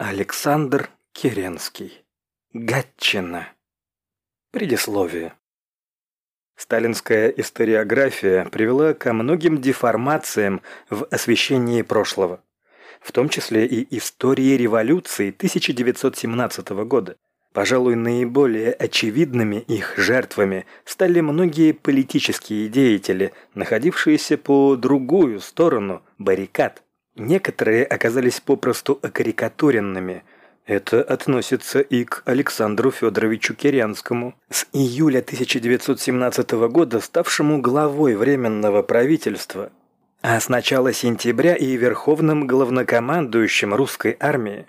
Александр Керенский. Гатчина. Предисловие. Сталинская историография привела ко многим деформациям в освещении прошлого, в том числе и истории революции 1917 года. Пожалуй, наиболее очевидными их жертвами стали многие политические деятели, находившиеся по другую сторону баррикад – Некоторые оказались попросту окарикатуренными. Это относится и к Александру Федоровичу Керенскому, с июля 1917 года ставшему главой Временного правительства, а с начала сентября и верховным главнокомандующим русской армии.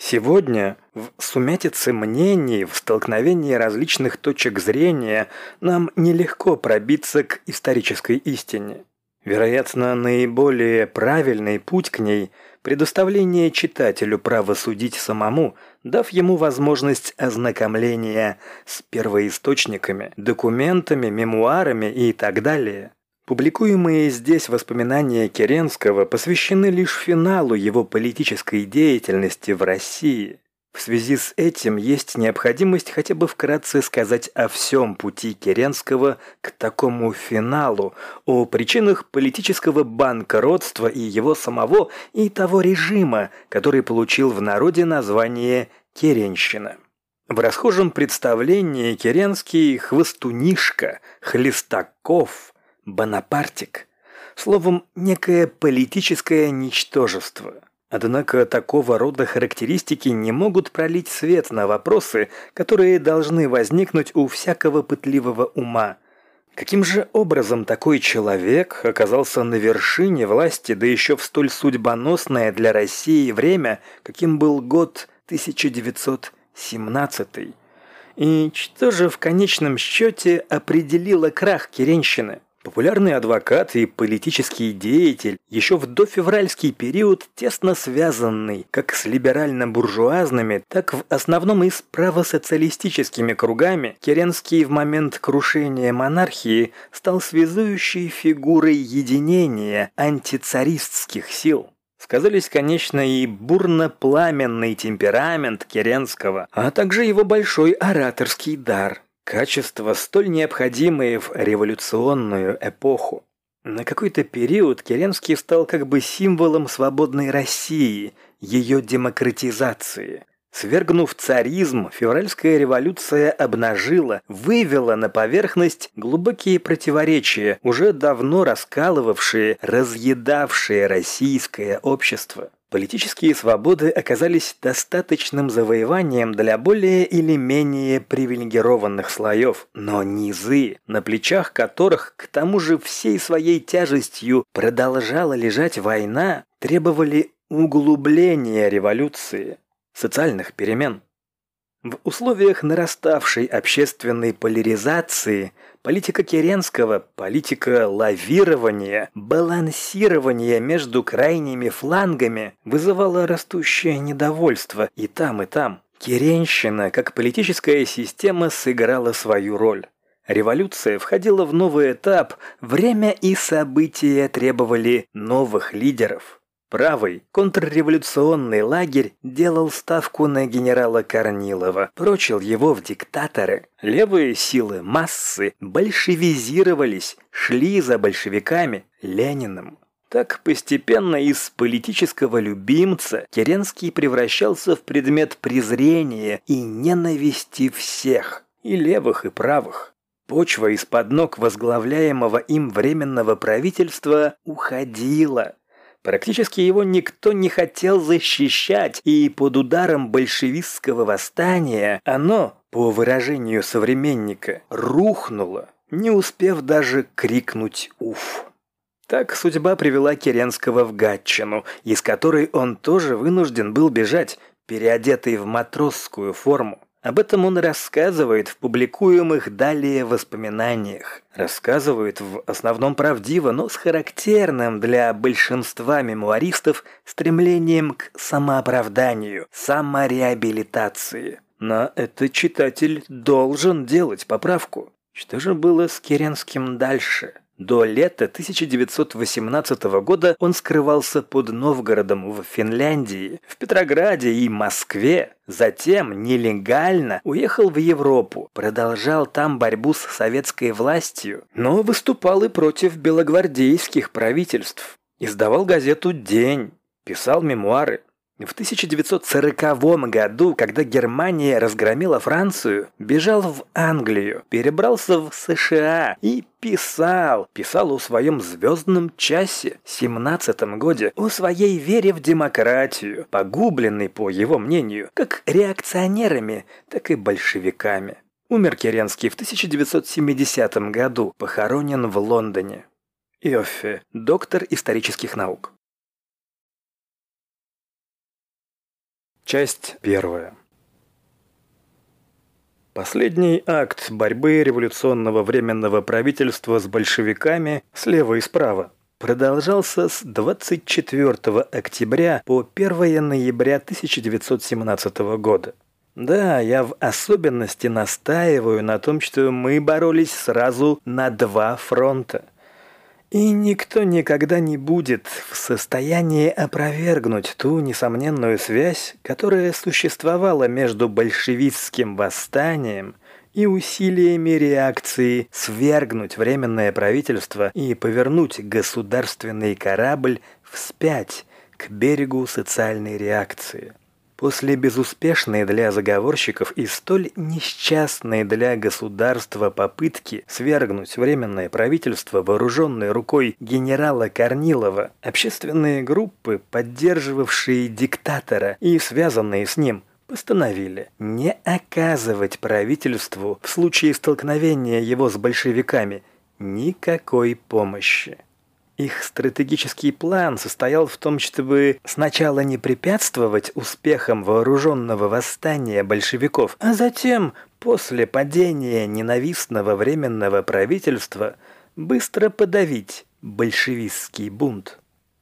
Сегодня в сумятице мнений, в столкновении различных точек зрения нам нелегко пробиться к исторической истине. Вероятно, наиболее правильный путь к ней – предоставление читателю права судить самому, дав ему возможность ознакомления с первоисточниками, документами, мемуарами и так далее. Публикуемые здесь воспоминания Керенского посвящены лишь финалу его политической деятельности в России – в связи с этим есть необходимость хотя бы вкратце сказать о всем пути Керенского к такому финалу, о причинах политического банкротства и его самого, и того режима, который получил в народе название «Керенщина». В расхожем представлении Керенский – хвостунишка, хлестаков, бонапартик. Словом, некое политическое ничтожество – Однако такого рода характеристики не могут пролить свет на вопросы, которые должны возникнуть у всякого пытливого ума. Каким же образом такой человек оказался на вершине власти, да еще в столь судьбоносное для России время, каким был год 1917? И что же в конечном счете определило крах Керенщины? Популярный адвокат и политический деятель, еще в дофевральский период тесно связанный как с либерально-буржуазными, так в основном и с правосоциалистическими кругами, Керенский в момент крушения монархии стал связующей фигурой единения антицаристских сил. Сказались, конечно, и бурно-пламенный темперамент Керенского, а также его большой ораторский дар – Качества, столь необходимые в революционную эпоху. На какой-то период Керенский стал как бы символом свободной России, ее демократизации. Свергнув царизм, февральская революция обнажила, вывела на поверхность глубокие противоречия, уже давно раскалывавшие, разъедавшие российское общество. Политические свободы оказались достаточным завоеванием для более или менее привилегированных слоев, но низы, на плечах которых к тому же всей своей тяжестью продолжала лежать война, требовали углубления революции, социальных перемен. В условиях нараставшей общественной поляризации политика Керенского, политика лавирования, балансирования между крайними флангами вызывала растущее недовольство и там, и там. Керенщина, как политическая система, сыграла свою роль. Революция входила в новый этап, время и события требовали новых лидеров. Правый контрреволюционный лагерь делал ставку на генерала Корнилова, прочил его в диктаторы. Левые силы массы большевизировались, шли за большевиками, Лениным. Так постепенно из политического любимца Керенский превращался в предмет презрения и ненависти всех, и левых, и правых. Почва из-под ног возглавляемого им временного правительства уходила, Практически его никто не хотел защищать, и под ударом большевистского восстания оно, по выражению современника, рухнуло, не успев даже крикнуть «Уф!». Так судьба привела Керенского в Гатчину, из которой он тоже вынужден был бежать, переодетый в матросскую форму. Об этом он рассказывает в публикуемых далее воспоминаниях. Рассказывает в основном правдиво, но с характерным для большинства мемуаристов стремлением к самооправданию, самореабилитации. На это читатель должен делать поправку. Что же было с Керенским дальше? До лета 1918 года он скрывался под Новгородом в Финляндии, в Петрограде и Москве. Затем нелегально уехал в Европу, продолжал там борьбу с советской властью, но выступал и против белогвардейских правительств. Издавал газету «День», писал мемуары. В 1940 году, когда Германия разгромила Францию, бежал в Англию, перебрался в США и писал, писал о своем звездном часе, 17 годе, о своей вере в демократию, погубленной, по его мнению, как реакционерами, так и большевиками. Умер Керенский в 1970 году, похоронен в Лондоне. Иоффе, доктор исторических наук. Часть первая. Последний акт борьбы революционного временного правительства с большевиками слева и справа продолжался с 24 октября по 1 ноября 1917 года. Да, я в особенности настаиваю на том, что мы боролись сразу на два фронта – и никто никогда не будет в состоянии опровергнуть ту несомненную связь, которая существовала между большевистским восстанием и усилиями реакции свергнуть временное правительство и повернуть государственный корабль вспять к берегу социальной реакции. После безуспешной для заговорщиков и столь несчастной для государства попытки свергнуть временное правительство, вооруженной рукой генерала Корнилова, общественные группы, поддерживавшие диктатора и связанные с ним, постановили не оказывать правительству в случае столкновения его с большевиками никакой помощи. Их стратегический план состоял в том, чтобы сначала не препятствовать успехам вооруженного восстания большевиков, а затем, после падения ненавистного временного правительства, быстро подавить большевистский бунт.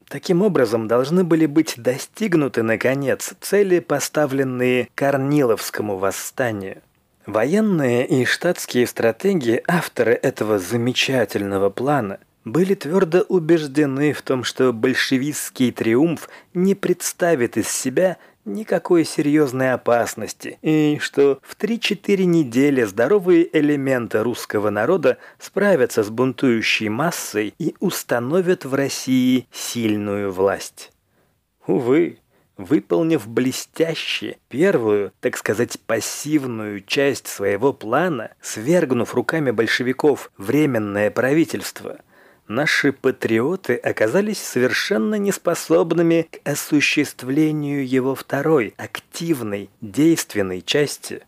Таким образом, должны были быть достигнуты, наконец, цели, поставленные Корниловскому восстанию. Военные и штатские стратегии авторы этого замечательного плана – были твердо убеждены в том, что большевистский триумф не представит из себя никакой серьезной опасности, и что в 3-4 недели здоровые элементы русского народа справятся с бунтующей массой и установят в России сильную власть. Увы, выполнив блестяще первую, так сказать, пассивную часть своего плана, свергнув руками большевиков временное правительство – наши патриоты оказались совершенно неспособными к осуществлению его второй, активной, действенной части.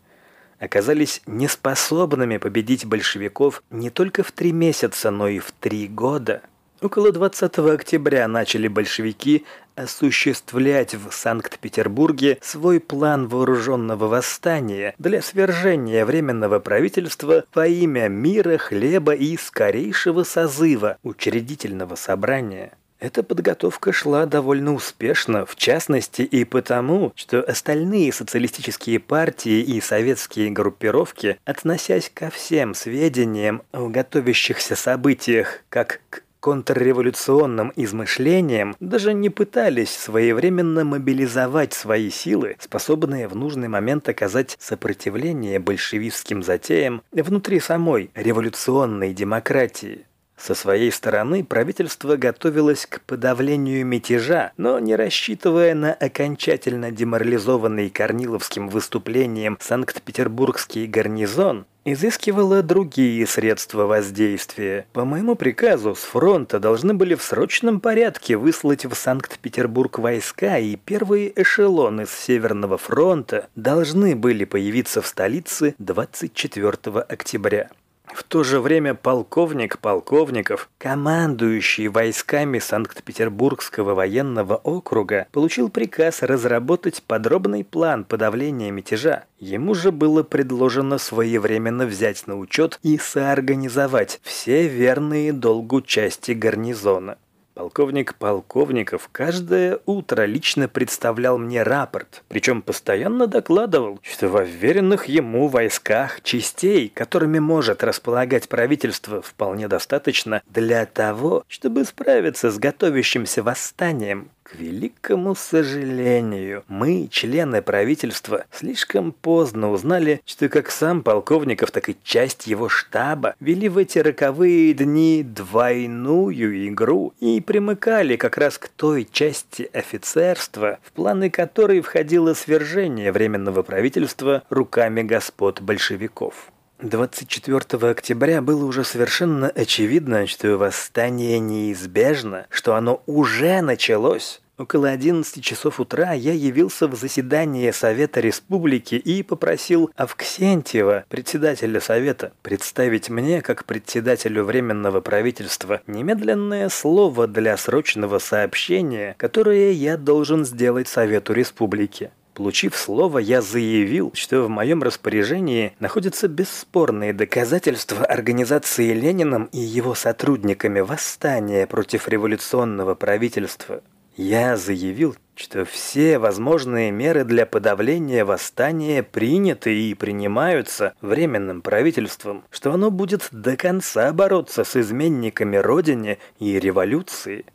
Оказались неспособными победить большевиков не только в три месяца, но и в три года. Около 20 октября начали большевики осуществлять в Санкт-Петербурге свой план вооруженного восстания для свержения Временного правительства во имя мира, хлеба и скорейшего созыва учредительного собрания. Эта подготовка шла довольно успешно, в частности и потому, что остальные социалистические партии и советские группировки, относясь ко всем сведениям о готовящихся событиях как к контрреволюционным измышлениям даже не пытались своевременно мобилизовать свои силы, способные в нужный момент оказать сопротивление большевистским затеям внутри самой революционной демократии. Со своей стороны правительство готовилось к подавлению мятежа, но не рассчитывая на окончательно деморализованный Корниловским выступлением Санкт-Петербургский гарнизон, изыскивала другие средства воздействия. По моему приказу с фронта должны были в срочном порядке выслать в Санкт-Петербург войска, и первые эшелоны с Северного фронта должны были появиться в столице 24 октября. В то же время полковник полковников, командующий войсками Санкт-Петербургского военного округа, получил приказ разработать подробный план подавления мятежа. Ему же было предложено своевременно взять на учет и соорганизовать все верные долгу части гарнизона. Полковник Полковников каждое утро лично представлял мне рапорт, причем постоянно докладывал, что в уверенных ему войсках частей, которыми может располагать правительство, вполне достаточно для того, чтобы справиться с готовящимся восстанием. К великому сожалению, мы, члены правительства, слишком поздно узнали, что как сам Полковников, так и часть его штаба вели в эти роковые дни двойную игру и примыкали как раз к той части офицерства, в планы которой входило свержение Временного правительства руками господ большевиков. 24 октября было уже совершенно очевидно, что восстание неизбежно, что оно уже началось. Около 11 часов утра я явился в заседание Совета Республики и попросил Авксентьева, председателя Совета, представить мне, как председателю Временного правительства, немедленное слово для срочного сообщения, которое я должен сделать Совету Республики. Получив слово, я заявил, что в моем распоряжении находятся бесспорные доказательства организации Лениным и его сотрудниками восстания против революционного правительства. Я заявил, что все возможные меры для подавления восстания приняты и принимаются временным правительством, что оно будет до конца бороться с изменниками Родине и революции –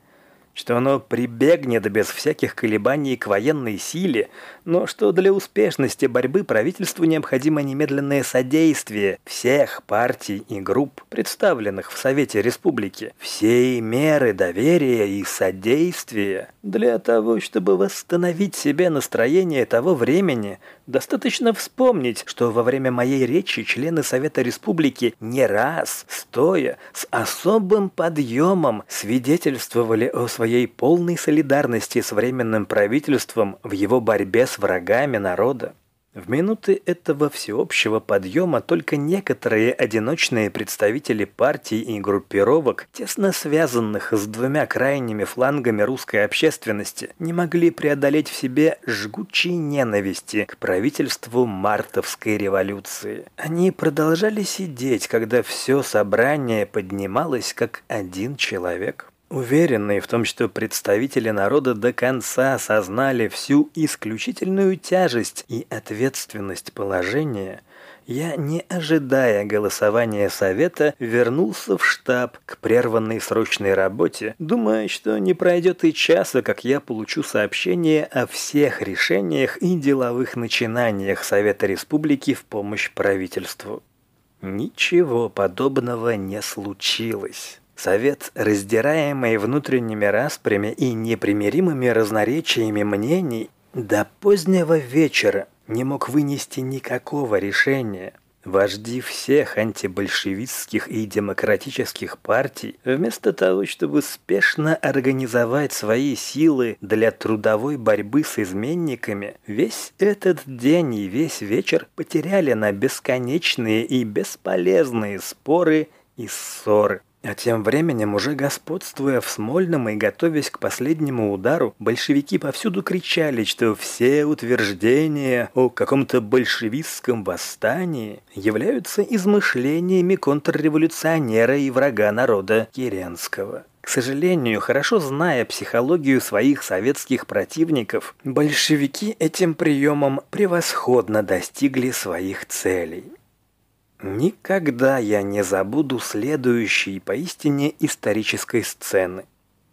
что оно прибегнет без всяких колебаний к военной силе, но что для успешности борьбы правительству необходимо немедленное содействие всех партий и групп, представленных в Совете Республики, всей меры доверия и содействия. Для того, чтобы восстановить себе настроение того времени, Достаточно вспомнить, что во время моей речи члены Совета Республики не раз, стоя, с особым подъемом свидетельствовали о своей полной солидарности с Временным правительством в его борьбе с врагами народа. В минуты этого всеобщего подъема только некоторые одиночные представители партий и группировок, тесно связанных с двумя крайними флангами русской общественности, не могли преодолеть в себе жгучей ненависти к правительству мартовской революции. Они продолжали сидеть, когда все собрание поднималось как один человек. Уверенный в том, что представители народа до конца осознали всю исключительную тяжесть и ответственность положения, я, не ожидая голосования совета, вернулся в штаб к прерванной срочной работе, думая, что не пройдет и часа, как я получу сообщение о всех решениях и деловых начинаниях Совета Республики в помощь правительству. Ничего подобного не случилось. Совет, раздираемый внутренними распрями и непримиримыми разноречиями мнений, до позднего вечера не мог вынести никакого решения. Вожди всех антибольшевистских и демократических партий, вместо того, чтобы спешно организовать свои силы для трудовой борьбы с изменниками, весь этот день и весь вечер потеряли на бесконечные и бесполезные споры и ссоры. А тем временем, уже господствуя в Смольном и готовясь к последнему удару, большевики повсюду кричали, что все утверждения о каком-то большевистском восстании являются измышлениями контрреволюционера и врага народа Керенского. К сожалению, хорошо зная психологию своих советских противников, большевики этим приемом превосходно достигли своих целей. Никогда я не забуду следующей поистине исторической сцены.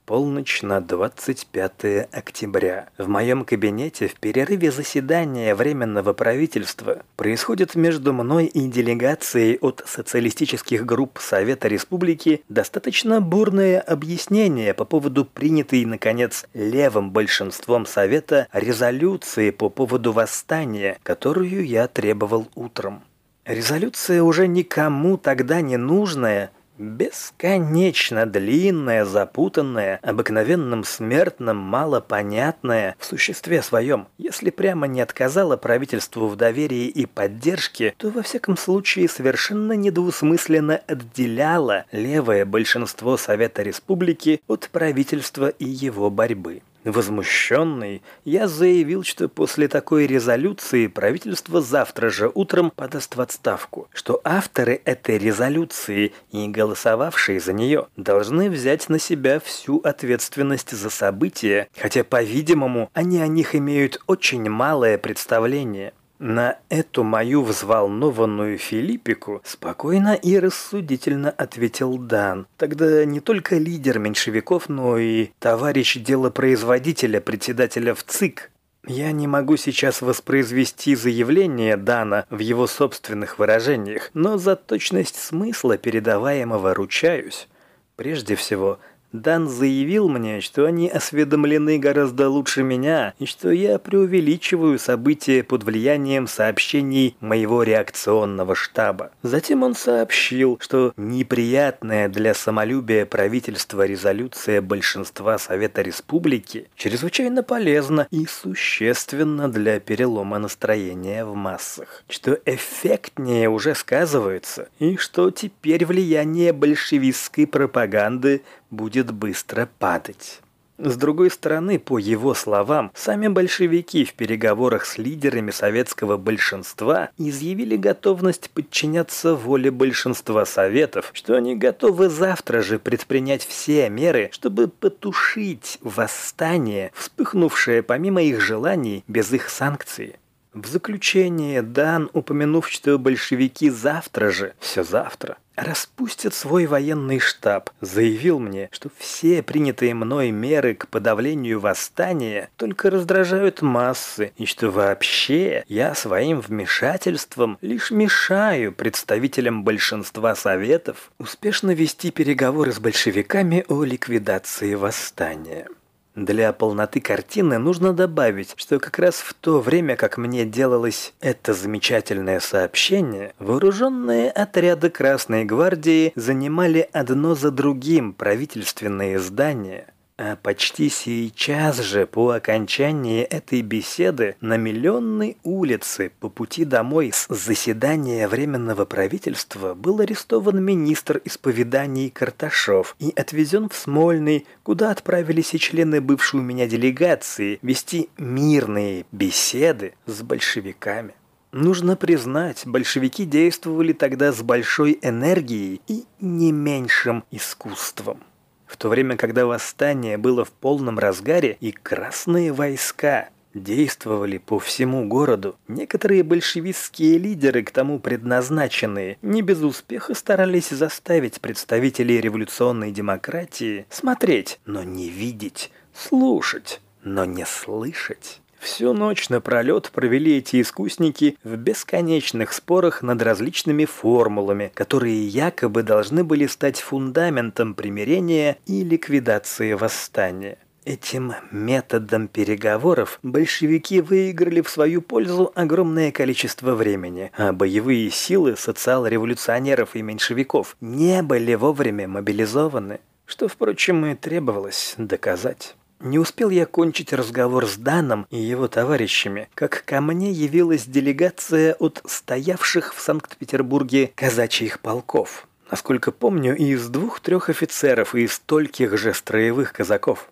Полночь на 25 октября. В моем кабинете в перерыве заседания Временного правительства происходит между мной и делегацией от социалистических групп Совета Республики достаточно бурное объяснение по поводу принятой, наконец, левым большинством Совета резолюции по поводу восстания, которую я требовал утром. Резолюция уже никому тогда не нужная, бесконечно длинная, запутанная, обыкновенным смертным, малопонятная в существе своем. Если прямо не отказала правительству в доверии и поддержке, то во всяком случае совершенно недвусмысленно отделяла левое большинство Совета Республики от правительства и его борьбы. Возмущенный, я заявил, что после такой резолюции правительство завтра же утром подаст в отставку, что авторы этой резолюции и голосовавшие за нее должны взять на себя всю ответственность за события, хотя, по-видимому, они о них имеют очень малое представление. На эту мою взволнованную Филиппику спокойно и рассудительно ответил Дан. Тогда не только лидер меньшевиков, но и товарищ делопроизводителя, председателя в ЦИК. Я не могу сейчас воспроизвести заявление Дана в его собственных выражениях, но за точность смысла передаваемого ручаюсь. Прежде всего, Дан заявил мне, что они осведомлены гораздо лучше меня, и что я преувеличиваю события под влиянием сообщений моего реакционного штаба. Затем он сообщил, что неприятная для самолюбия правительства резолюция большинства Совета Республики чрезвычайно полезна и существенна для перелома настроения в массах, что эффектнее уже сказывается, и что теперь влияние большевистской пропаганды будет быстро падать. С другой стороны, по его словам, сами большевики в переговорах с лидерами советского большинства изъявили готовность подчиняться воле большинства советов, что они готовы завтра же предпринять все меры, чтобы потушить восстание, вспыхнувшее помимо их желаний без их санкций. В заключение Дан, упомянув, что большевики завтра же, все завтра, распустят свой военный штаб, заявил мне, что все принятые мной меры к подавлению восстания только раздражают массы, и что вообще я своим вмешательством лишь мешаю представителям большинства советов успешно вести переговоры с большевиками о ликвидации восстания. Для полноты картины нужно добавить, что как раз в то время, как мне делалось это замечательное сообщение, вооруженные отряды Красной Гвардии занимали одно за другим правительственные здания, а почти сейчас же, по окончании этой беседы, на Миллионной улице по пути домой с заседания Временного правительства был арестован министр исповеданий Карташов и отвезен в Смольный, куда отправились и члены бывшей у меня делегации вести мирные беседы с большевиками. Нужно признать, большевики действовали тогда с большой энергией и не меньшим искусством в то время, когда восстание было в полном разгаре и красные войска действовали по всему городу. Некоторые большевистские лидеры, к тому предназначенные, не без успеха старались заставить представителей революционной демократии смотреть, но не видеть, слушать, но не слышать. Всю ночь напролет провели эти искусники в бесконечных спорах над различными формулами, которые якобы должны были стать фундаментом примирения и ликвидации восстания. Этим методом переговоров большевики выиграли в свою пользу огромное количество времени, а боевые силы социал-революционеров и меньшевиков не были вовремя мобилизованы, что, впрочем, и требовалось доказать. Не успел я кончить разговор с Даном и его товарищами, как ко мне явилась делегация от стоявших в Санкт-Петербурге казачьих полков. Насколько помню, из двух-трех офицеров и стольких же строевых казаков.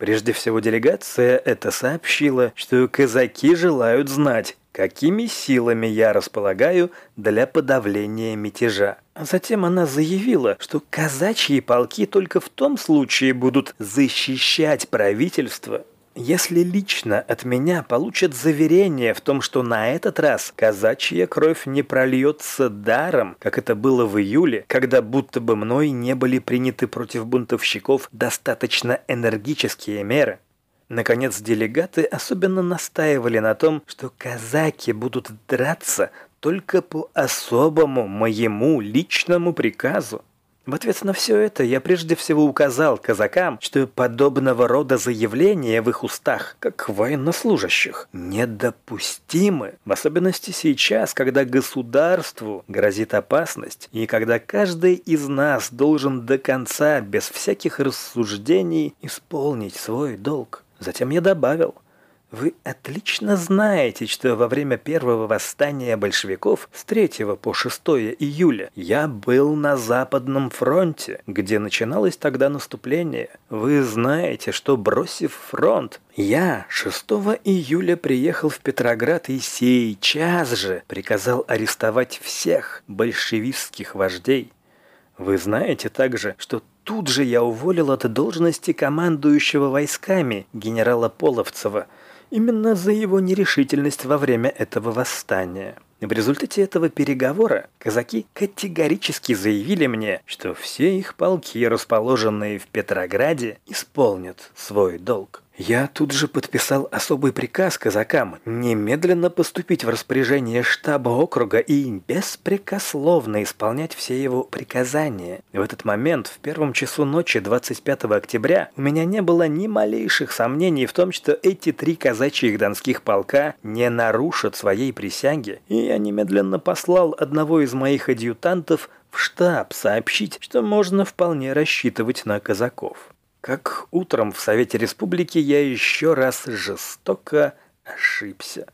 Прежде всего делегация это сообщила, что казаки желают знать, какими силами я располагаю для подавления мятежа. Затем она заявила, что казачьи полки только в том случае будут защищать правительство, если лично от меня получат заверение в том, что на этот раз казачья кровь не прольется даром, как это было в июле, когда будто бы мной не были приняты против бунтовщиков достаточно энергические меры. Наконец, делегаты особенно настаивали на том, что казаки будут драться только по особому моему личному приказу. В ответ на все это я прежде всего указал казакам, что подобного рода заявления в их устах, как военнослужащих, недопустимы. В особенности сейчас, когда государству грозит опасность, и когда каждый из нас должен до конца, без всяких рассуждений, исполнить свой долг. Затем я добавил, Вы отлично знаете, что во время первого восстания большевиков с 3 по 6 июля я был на Западном фронте, где начиналось тогда наступление. Вы знаете, что бросив фронт, я 6 июля приехал в Петроград и сейчас же приказал арестовать всех большевистских вождей. Вы знаете также, что тут же я уволил от должности командующего войсками генерала Половцева – именно за его нерешительность во время этого восстания. В результате этого переговора казаки категорически заявили мне, что все их полки, расположенные в Петрограде, исполнят свой долг. Я тут же подписал особый приказ казакам немедленно поступить в распоряжение штаба округа и беспрекословно исполнять все его приказания. В этот момент, в первом часу ночи 25 октября, у меня не было ни малейших сомнений в том, что эти три казачьих донских полка не нарушат своей присяги, и я немедленно послал одного из моих адъютантов в штаб сообщить, что можно вполне рассчитывать на казаков. Как утром в Совете Республики я еще раз жестоко ошибся.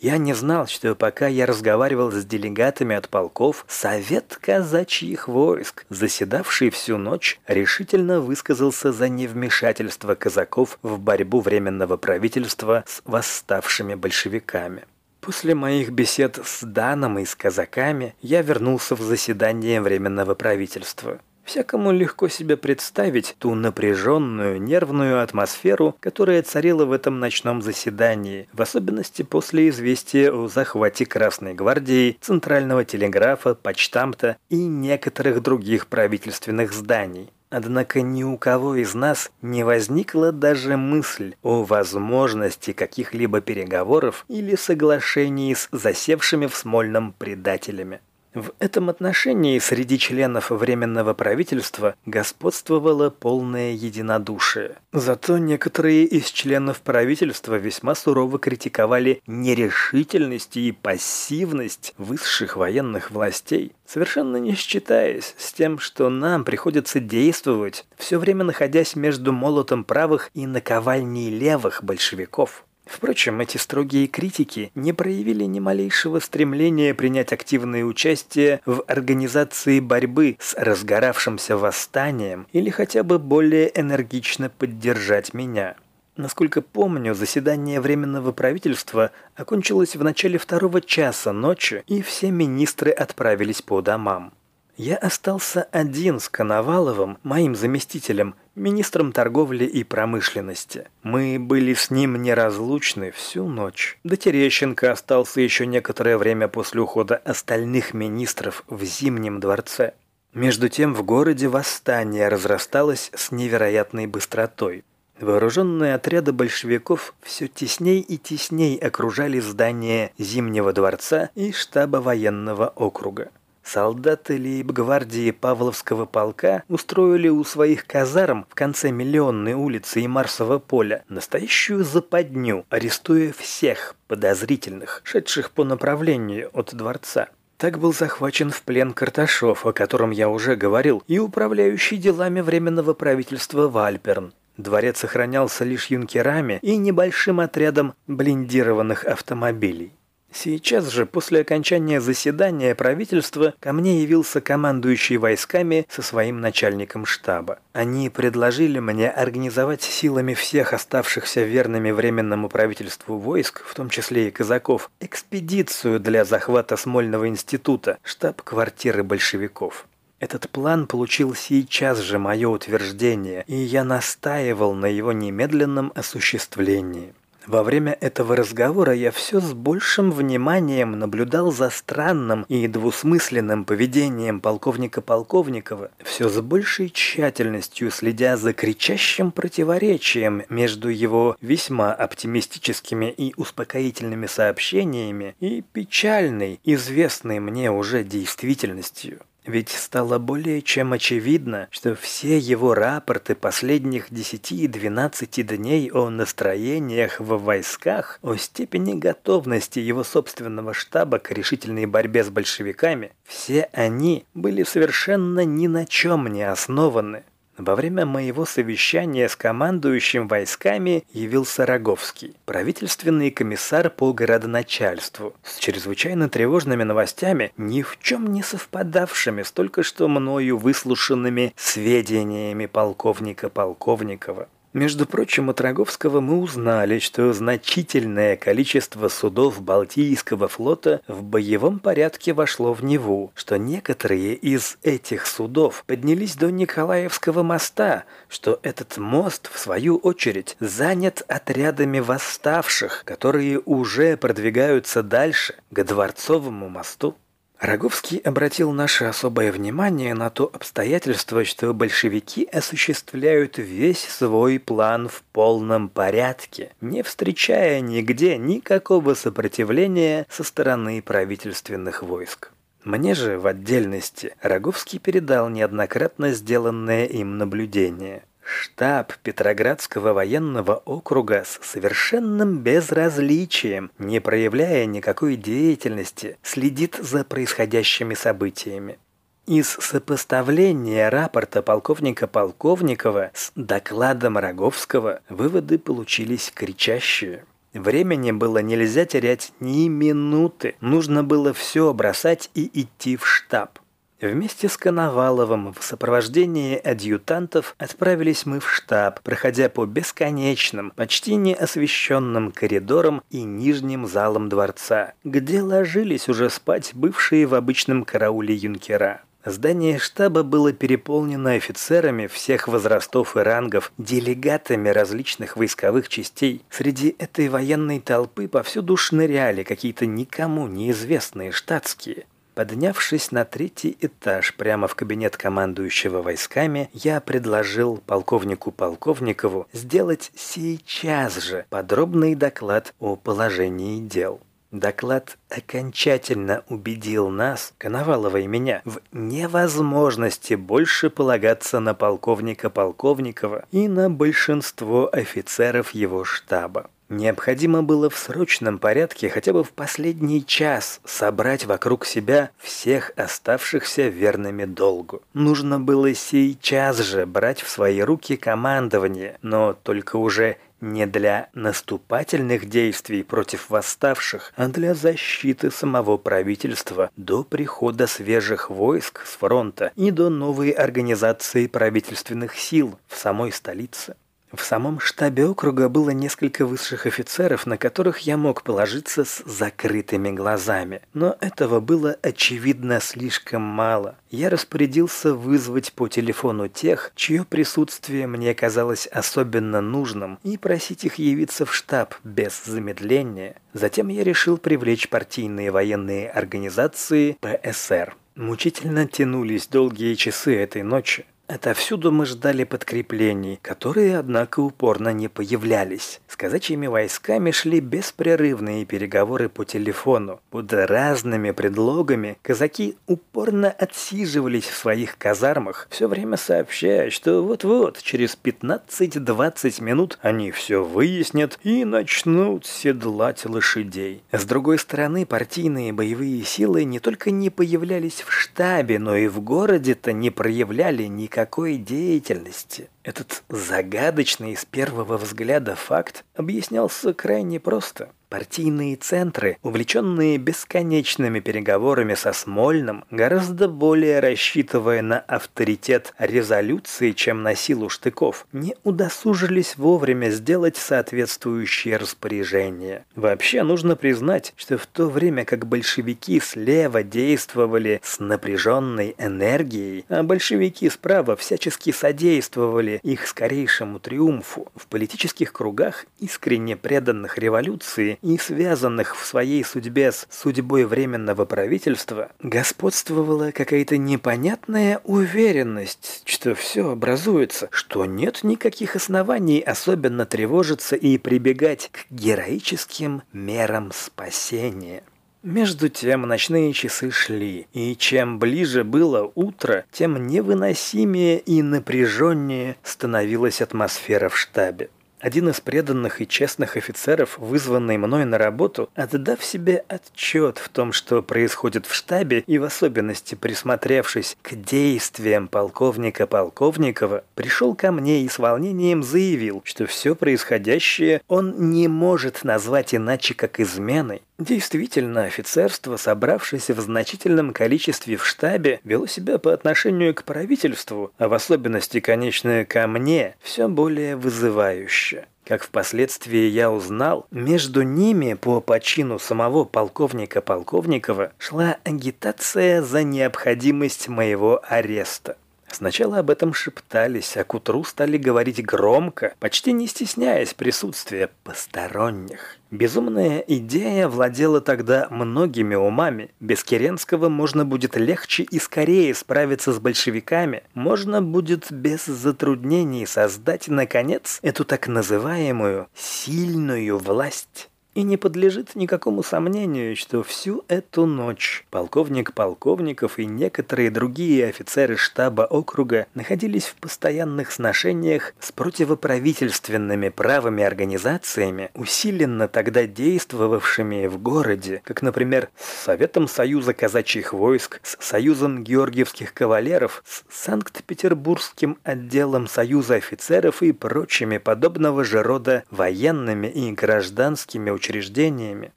Я не знал, что пока я разговаривал с делегатами от полков, Совет казачьих войск, заседавший всю ночь, решительно высказался за невмешательство казаков в борьбу Временного правительства с восставшими большевиками. После моих бесед с Даном и с казаками я вернулся в заседание Временного правительства. Всякому легко себе представить ту напряженную, нервную атмосферу, которая царила в этом ночном заседании, в особенности после известия о захвате Красной Гвардии, Центрального телеграфа, почтамта и некоторых других правительственных зданий. Однако ни у кого из нас не возникла даже мысль о возможности каких-либо переговоров или соглашений с засевшими в Смольном предателями. В этом отношении среди членов Временного правительства господствовало полное единодушие. Зато некоторые из членов правительства весьма сурово критиковали нерешительность и пассивность высших военных властей, совершенно не считаясь с тем, что нам приходится действовать, все время находясь между молотом правых и наковальней левых большевиков. Впрочем, эти строгие критики не проявили ни малейшего стремления принять активное участие в организации борьбы с разгоравшимся восстанием или хотя бы более энергично поддержать меня. Насколько помню, заседание Временного правительства окончилось в начале второго часа ночи, и все министры отправились по домам. Я остался один с Коноваловым, моим заместителем, министром торговли и промышленности. Мы были с ним неразлучны всю ночь. Да Терещенко остался еще некоторое время после ухода остальных министров в Зимнем дворце. Между тем в городе восстание разрасталось с невероятной быстротой. Вооруженные отряды большевиков все тесней и тесней окружали здание Зимнего дворца и штаба военного округа. Солдаты лейб-гвардии Павловского полка устроили у своих казарм в конце Миллионной улицы и Марсового поля настоящую западню, арестуя всех подозрительных, шедших по направлению от дворца. Так был захвачен в плен Карташов, о котором я уже говорил, и управляющий делами Временного правительства Вальперн. Дворец сохранялся лишь юнкерами и небольшим отрядом блиндированных автомобилей. Сейчас же, после окончания заседания правительства, ко мне явился командующий войсками со своим начальником штаба. Они предложили мне организовать силами всех оставшихся верными Временному правительству войск, в том числе и казаков, экспедицию для захвата Смольного института, штаб-квартиры большевиков. Этот план получил сейчас же мое утверждение, и я настаивал на его немедленном осуществлении. Во время этого разговора я все с большим вниманием наблюдал за странным и двусмысленным поведением полковника Полковникова, все с большей тщательностью следя за кричащим противоречием между его весьма оптимистическими и успокоительными сообщениями и печальной, известной мне уже действительностью. Ведь стало более чем очевидно, что все его рапорты последних 10-12 дней о настроениях в войсках, о степени готовности его собственного штаба к решительной борьбе с большевиками, все они были совершенно ни на чем не основаны. Во время моего совещания с командующим войсками явился Роговский, правительственный комиссар по городоначальству, с чрезвычайно тревожными новостями, ни в чем не совпадавшими с только что мною выслушанными сведениями полковника Полковникова. Между прочим, от Роговского мы узнали, что значительное количество судов Балтийского флота в боевом порядке вошло в Неву, что некоторые из этих судов поднялись до Николаевского моста, что этот мост, в свою очередь, занят отрядами восставших, которые уже продвигаются дальше, к Дворцовому мосту. Роговский обратил наше особое внимание на то обстоятельство, что большевики осуществляют весь свой план в полном порядке, не встречая нигде никакого сопротивления со стороны правительственных войск. Мне же в отдельности Роговский передал неоднократно сделанное им наблюдение. Штаб Петроградского военного округа с совершенным безразличием, не проявляя никакой деятельности, следит за происходящими событиями. Из сопоставления рапорта полковника Полковникова с докладом Роговского выводы получились кричащие. Времени было нельзя терять ни минуты, нужно было все бросать и идти в штаб. Вместе с Коноваловым в сопровождении адъютантов отправились мы в штаб, проходя по бесконечным, почти неосвещенным коридорам и нижним залам дворца, где ложились уже спать бывшие в обычном карауле юнкера. Здание штаба было переполнено офицерами всех возрастов и рангов, делегатами различных войсковых частей. Среди этой военной толпы повсюду шныряли какие-то никому неизвестные штатские. Поднявшись на третий этаж прямо в кабинет командующего войсками, я предложил полковнику Полковникову сделать сейчас же подробный доклад о положении дел. Доклад окончательно убедил нас, Коновалова и меня, в невозможности больше полагаться на полковника Полковникова и на большинство офицеров его штаба. Необходимо было в срочном порядке хотя бы в последний час собрать вокруг себя всех оставшихся верными долгу. Нужно было сейчас же брать в свои руки командование, но только уже не для наступательных действий против восставших, а для защиты самого правительства до прихода свежих войск с фронта и до новой организации правительственных сил в самой столице. В самом штабе округа было несколько высших офицеров, на которых я мог положиться с закрытыми глазами. Но этого было, очевидно, слишком мало. Я распорядился вызвать по телефону тех, чье присутствие мне казалось особенно нужным, и просить их явиться в штаб без замедления. Затем я решил привлечь партийные военные организации ПСР. Мучительно тянулись долгие часы этой ночи. Отовсюду мы ждали подкреплений, которые, однако, упорно не появлялись. С казачьими войсками шли беспрерывные переговоры по телефону. Под разными предлогами казаки упорно отсиживались в своих казармах, все время сообщая, что вот-вот, через 15-20 минут они все выяснят и начнут седлать лошадей. С другой стороны, партийные боевые силы не только не появлялись в штабе, но и в городе-то не проявляли никакого никакой деятельности. Этот загадочный с первого взгляда факт объяснялся крайне просто. Партийные центры, увлеченные бесконечными переговорами со Смольным, гораздо более рассчитывая на авторитет резолюции, чем на силу штыков, не удосужились вовремя сделать соответствующие распоряжения. Вообще нужно признать, что в то время как большевики слева действовали с напряженной энергией, а большевики справа всячески содействовали их скорейшему триумфу, в политических кругах, искренне преданных революции, и связанных в своей судьбе с судьбой Временного правительства, господствовала какая-то непонятная уверенность, что все образуется, что нет никаких оснований особенно тревожиться и прибегать к героическим мерам спасения. Между тем ночные часы шли, и чем ближе было утро, тем невыносимее и напряженнее становилась атмосфера в штабе. Один из преданных и честных офицеров, вызванный мной на работу, отдав себе отчет в том, что происходит в штабе, и в особенности присмотревшись к действиям полковника Полковникова, пришел ко мне и с волнением заявил, что все происходящее он не может назвать иначе, как изменой. Действительно, офицерство, собравшееся в значительном количестве в штабе, вело себя по отношению к правительству, а в особенности, конечно, ко мне, все более вызывающе. Как впоследствии я узнал, между ними по почину самого полковника Полковникова шла агитация за необходимость моего ареста. Сначала об этом шептались, а к утру стали говорить громко, почти не стесняясь присутствия посторонних. Безумная идея владела тогда многими умами. Без Керенского можно будет легче и скорее справиться с большевиками. Можно будет без затруднений создать, наконец, эту так называемую «сильную власть». И не подлежит никакому сомнению, что всю эту ночь полковник Полковников и некоторые другие офицеры штаба округа находились в постоянных сношениях с противоправительственными правыми организациями, усиленно тогда действовавшими в городе, как, например, с Советом Союза казачьих войск, с Союзом георгиевских кавалеров, с Санкт-Петербургским отделом Союза офицеров и прочими подобного же рода военными и гражданскими учреждениями учреждениями.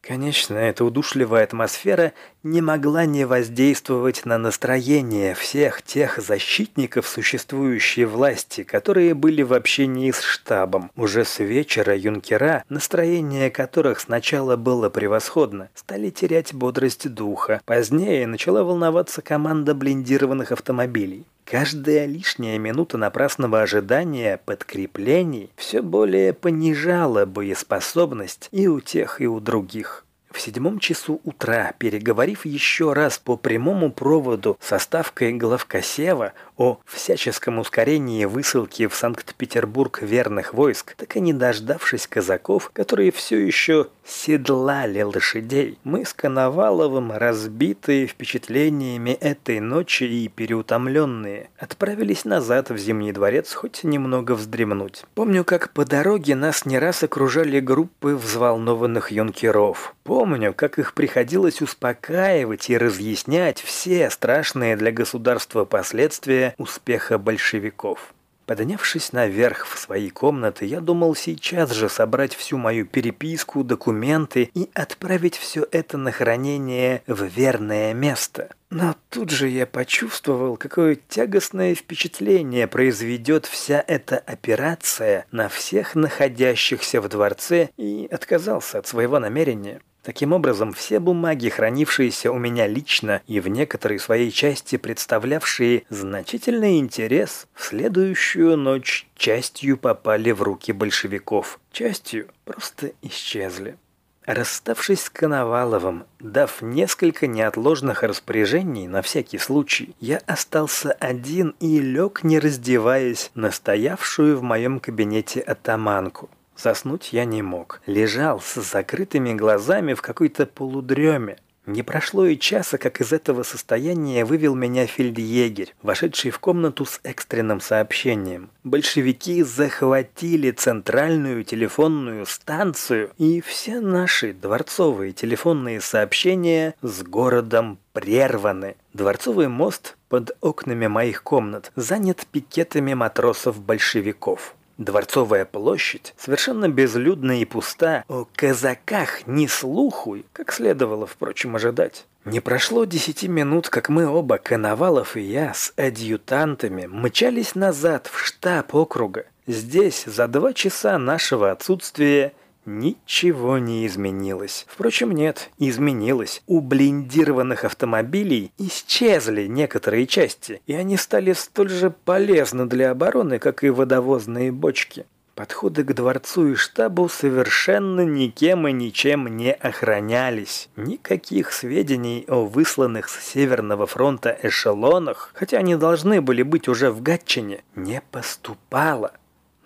Конечно, эта удушливая атмосфера не могла не воздействовать на настроение всех тех защитников существующей власти, которые были в общении с штабом. Уже с вечера юнкера, настроение которых сначала было превосходно, стали терять бодрость духа. Позднее начала волноваться команда блиндированных автомобилей. Каждая лишняя минута напрасного ожидания подкреплений все более понижала боеспособность и у тех, и у других. В седьмом часу утра, переговорив еще раз по прямому проводу со ставкой главкосева о всяческом ускорении высылки в Санкт-Петербург верных войск, так и не дождавшись казаков, которые все еще седлали лошадей, мы с Коноваловым, разбитые впечатлениями этой ночи и переутомленные, отправились назад в Зимний дворец хоть немного вздремнуть. Помню, как по дороге нас не раз окружали группы взволнованных юнкеров. Помню, как их приходилось успокаивать и разъяснять все страшные для государства последствия успеха большевиков. Поднявшись наверх в свои комнаты, я думал сейчас же собрать всю мою переписку, документы и отправить все это на хранение в верное место. Но тут же я почувствовал, какое тягостное впечатление произведет вся эта операция на всех находящихся в дворце и отказался от своего намерения. Таким образом, все бумаги, хранившиеся у меня лично и в некоторой своей части представлявшие значительный интерес, в следующую ночь частью попали в руки большевиков, частью просто исчезли. Расставшись с Коноваловым, дав несколько неотложных распоряжений на всякий случай, я остался один и лег, не раздеваясь, на стоявшую в моем кабинете атаманку. Заснуть я не мог. Лежал с закрытыми глазами в какой-то полудреме. Не прошло и часа, как из этого состояния вывел меня фельдъегерь, вошедший в комнату с экстренным сообщением. Большевики захватили центральную телефонную станцию, и все наши дворцовые телефонные сообщения с городом прерваны. Дворцовый мост под окнами моих комнат занят пикетами матросов-большевиков. Дворцовая площадь совершенно безлюдна и пуста, о казаках ни слуху, как следовало, впрочем, ожидать. Не прошло десяти минут, как мы оба, Коновалов и я, с адъютантами, мчались назад в штаб округа. Здесь за два часа нашего отсутствия Ничего не изменилось. Впрочем, нет, изменилось. У блиндированных автомобилей исчезли некоторые части, и они стали столь же полезны для обороны, как и водовозные бочки. Подходы к дворцу и штабу совершенно никем и ничем не охранялись. Никаких сведений о высланных с Северного фронта эшелонах, хотя они должны были быть уже в Гатчине, не поступало.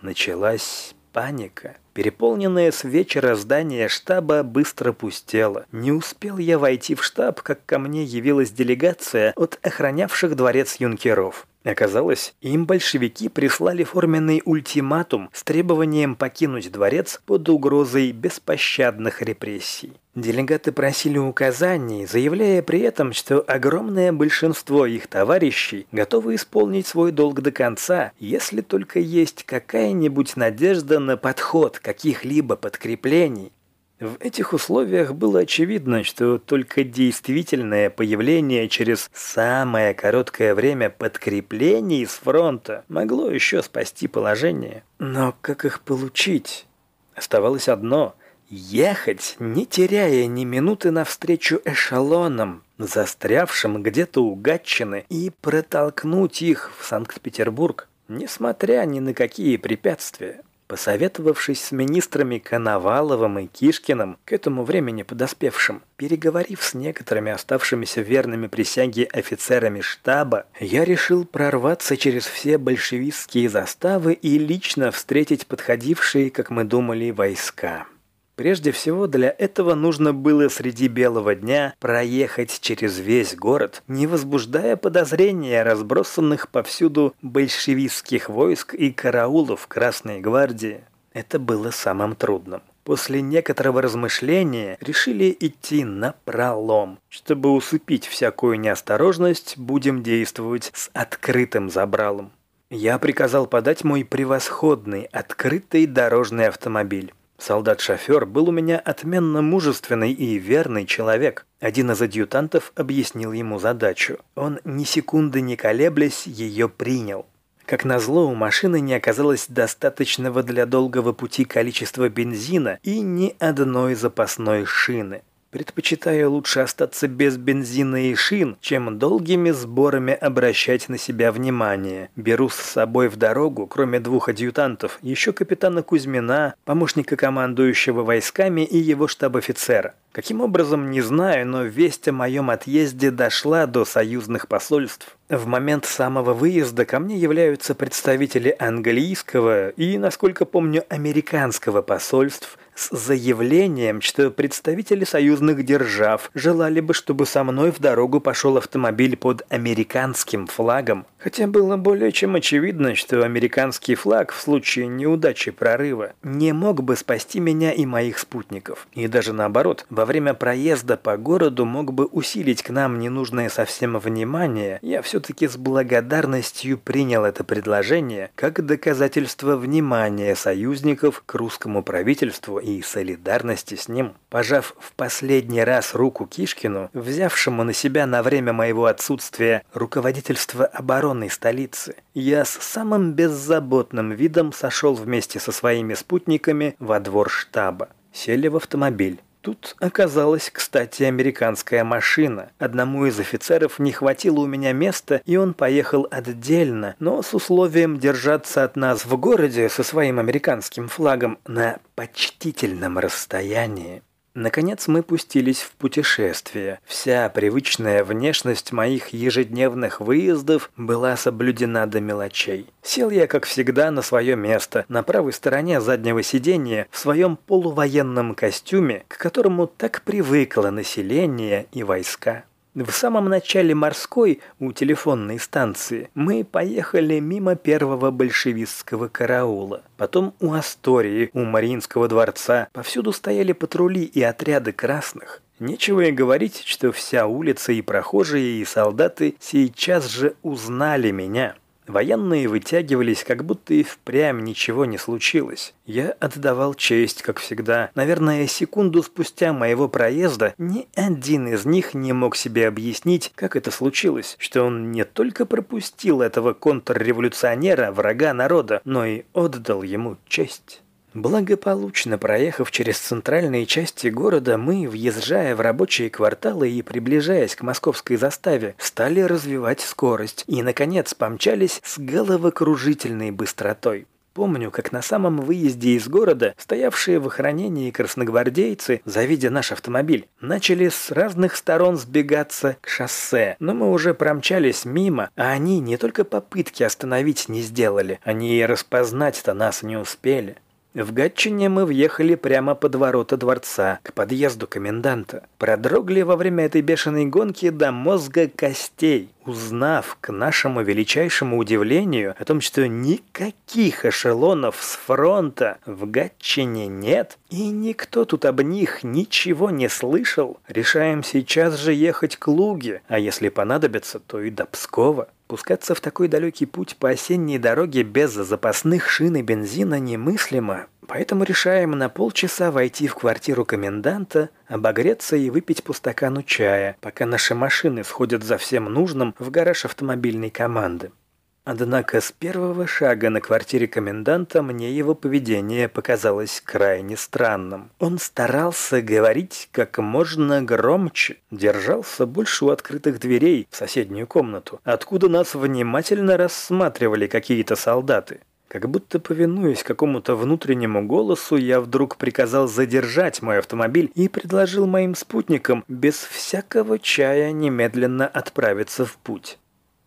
Началась паника. Переполненное с вечера здание штаба быстро пустело. Не успел я войти в штаб, как ко мне явилась делегация от охранявших дворец юнкеров. Оказалось, им большевики прислали форменный ультиматум с требованием покинуть дворец под угрозой беспощадных репрессий. Делегаты просили указаний, заявляя при этом, что огромное большинство их товарищей готовы исполнить свой долг до конца, если только есть какая-нибудь надежда на подход каких-либо подкреплений. В этих условиях было очевидно, что только действительное появление через самое короткое время подкреплений с фронта могло еще спасти положение. Но как их получить? Оставалось одно – ехать, не теряя ни минуты навстречу эшелонам, застрявшим где-то у Гатчины, и протолкнуть их в Санкт-Петербург, несмотря ни на какие препятствия. Посоветовавшись с министрами Коноваловым и Кишкиным, к этому времени подоспевшим, переговорив с некоторыми оставшимися верными присяге офицерами штаба, я решил прорваться через все большевистские заставы и лично встретить подходившие, как мы думали, войска. Прежде всего, для этого нужно было среди белого дня проехать через весь город, не возбуждая подозрения разбросанных повсюду большевистских войск и караулов Красной Гвардии. Это было самым трудным. После некоторого размышления решили идти на пролом. Чтобы усыпить всякую неосторожность, будем действовать с открытым забралом. Я приказал подать мой превосходный открытый дорожный автомобиль. Солдат-шофер был у меня отменно мужественный и верный человек. Один из адъютантов объяснил ему задачу. Он ни секунды не колеблясь ее принял. Как назло, у машины не оказалось достаточного для долгого пути количества бензина и ни одной запасной шины. Предпочитаю лучше остаться без бензина и шин, чем долгими сборами обращать на себя внимание. Беру с собой в дорогу, кроме двух адъютантов, еще капитана Кузьмина, помощника командующего войсками и его штаб-офицера. Каким образом, не знаю, но весть о моем отъезде дошла до союзных посольств. В момент самого выезда ко мне являются представители английского и, насколько помню, американского посольств, с заявлением, что представители союзных держав желали бы, чтобы со мной в дорогу пошел автомобиль под американским флагом. Хотя было более чем очевидно, что американский флаг в случае неудачи прорыва не мог бы спасти меня и моих спутников. И даже наоборот, во время проезда по городу мог бы усилить к нам ненужное совсем внимание, я все-таки с благодарностью принял это предложение как доказательство внимания союзников к русскому правительству и солидарности с ним. Пожав в последний раз руку Кишкину, взявшему на себя на время моего отсутствия руководительство оборонной столицы, я с самым беззаботным видом сошел вместе со своими спутниками во двор штаба. Сели в автомобиль. Тут оказалась, кстати, американская машина. Одному из офицеров не хватило у меня места, и он поехал отдельно, но с условием держаться от нас в городе со своим американским флагом на почтительном расстоянии. Наконец мы пустились в путешествие. Вся привычная внешность моих ежедневных выездов была соблюдена до мелочей. Сел я, как всегда, на свое место, на правой стороне заднего сиденья, в своем полувоенном костюме, к которому так привыкло население и войска. В самом начале морской, у телефонной станции, мы поехали мимо первого большевистского караула. Потом у Астории, у Мариинского дворца. Повсюду стояли патрули и отряды красных. Нечего и говорить, что вся улица и прохожие, и солдаты сейчас же узнали меня. Военные вытягивались, как будто и впрямь ничего не случилось. Я отдавал честь, как всегда. Наверное, секунду спустя моего проезда ни один из них не мог себе объяснить, как это случилось, что он не только пропустил этого контрреволюционера, врага народа, но и отдал ему честь. Благополучно проехав через центральные части города, мы, въезжая в рабочие кварталы и приближаясь к московской заставе, стали развивать скорость и, наконец, помчались с головокружительной быстротой. Помню, как на самом выезде из города стоявшие в охранении красногвардейцы, завидя наш автомобиль, начали с разных сторон сбегаться к шоссе. Но мы уже промчались мимо, а они не только попытки остановить не сделали, они и распознать-то нас не успели. В Гатчине мы въехали прямо под ворота дворца, к подъезду коменданта. Продрогли во время этой бешеной гонки до мозга костей, узнав, к нашему величайшему удивлению, о том, что никаких эшелонов с фронта в Гатчине нет, и никто тут об них ничего не слышал, решаем сейчас же ехать к Луге, а если понадобится, то и до Пскова. Пускаться в такой далекий путь по осенней дороге без запасных шин и бензина немыслимо, поэтому решаем на полчаса войти в квартиру коменданта, обогреться и выпить по стакану чая, пока наши машины сходят за всем нужным в гараж автомобильной команды. Однако с первого шага на квартире коменданта мне его поведение показалось крайне странным. Он старался говорить как можно громче, держался больше у открытых дверей в соседнюю комнату, откуда нас внимательно рассматривали какие-то солдаты. Как будто повинуясь какому-то внутреннему голосу, я вдруг приказал задержать мой автомобиль и предложил моим спутникам без всякого чая немедленно отправиться в путь.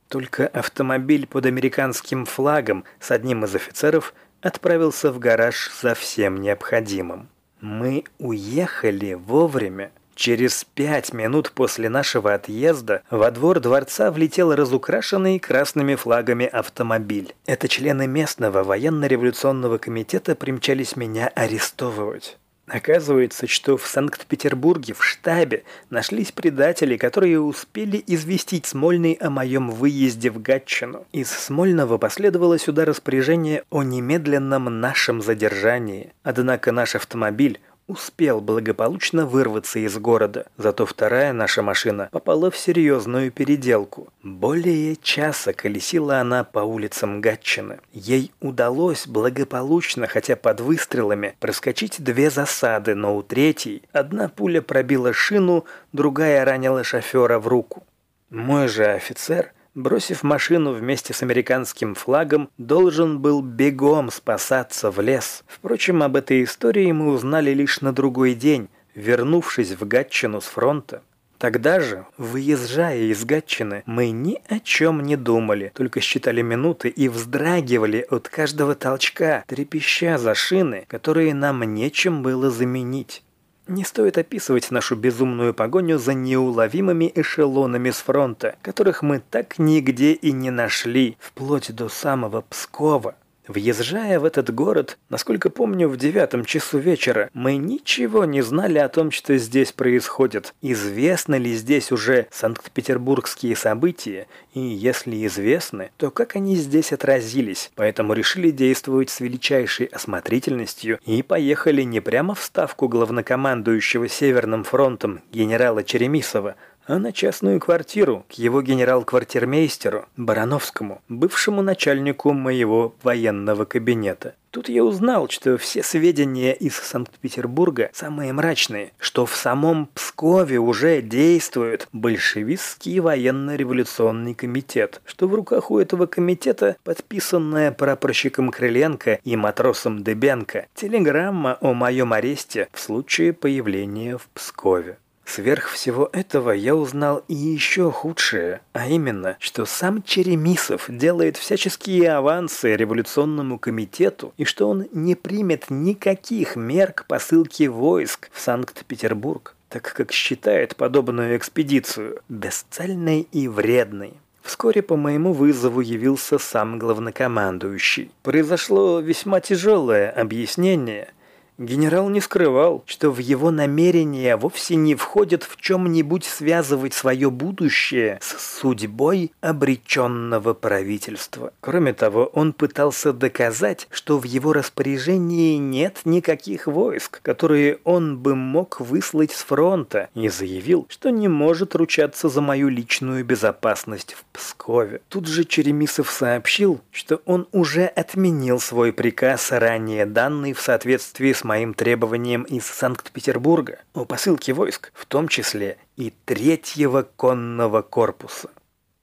Только автомобиль под американским флагом с одним из офицеров отправился в гараж за всем необходимым. Мы уехали вовремя. Через пять минут после нашего отъезда во двор дворца влетел разукрашенный красными флагами автомобиль. Это члены местного военно-революционного комитета примчались меня арестовывать. Оказывается, что в Санкт-Петербурге в штабе нашлись предатели, которые успели известить Смольный о моем выезде в Гатчину. Из Смольного последовало сюда распоряжение о немедленном нашем задержании. Однако наш автомобиль успел благополучно вырваться из города. Зато вторая наша машина попала в серьезную переделку. Более часа колесила она по улицам Гатчины. Ей удалось благополучно, хотя под выстрелами, проскочить две засады, но у третьей одна пуля пробила шину, другая ранила шофера в руку. Мой же офицер – бросив машину вместе с американским флагом, должен был бегом спасаться в лес. Впрочем, об этой истории мы узнали лишь на другой день, вернувшись в Гатчину с фронта. Тогда же, выезжая из Гатчины, мы ни о чем не думали, только считали минуты и вздрагивали от каждого толчка, трепеща за шины, которые нам нечем было заменить. Не стоит описывать нашу безумную погоню за неуловимыми эшелонами с фронта, которых мы так нигде и не нашли, вплоть до самого Пскова. Въезжая в этот город, насколько помню, в девятом часу вечера, мы ничего не знали о том, что здесь происходит. Известны ли здесь уже санкт-петербургские события, и если известны, то как они здесь отразились. Поэтому решили действовать с величайшей осмотрительностью и поехали не прямо в ставку главнокомандующего Северным фронтом генерала Черемисова, а на частную квартиру к его генерал-квартирмейстеру Барановскому, бывшему начальнику моего военного кабинета. Тут я узнал, что все сведения из Санкт-Петербурга самые мрачные, что в самом Пскове уже действует большевистский военно-революционный комитет, что в руках у этого комитета подписанная прапорщиком Крыленко и матросом Дебенко телеграмма о моем аресте в случае появления в Пскове. Сверх всего этого я узнал и еще худшее, а именно, что сам Черемисов делает всяческие авансы революционному комитету и что он не примет никаких мер к посылке войск в Санкт-Петербург, так как считает подобную экспедицию бесцельной и вредной. Вскоре по моему вызову явился сам главнокомандующий. Произошло весьма тяжелое объяснение – Генерал не скрывал, что в его намерения вовсе не входит в чем-нибудь связывать свое будущее с судьбой обреченного правительства. Кроме того, он пытался доказать, что в его распоряжении нет никаких войск, которые он бы мог выслать с фронта, и заявил, что не может ручаться за мою личную безопасность в Пскове. Тут же Черемисов сообщил, что он уже отменил свой приказ, ранее данный в соответствии с моим требованиям из Санкт-Петербурга о посылке войск, в том числе и третьего конного корпуса.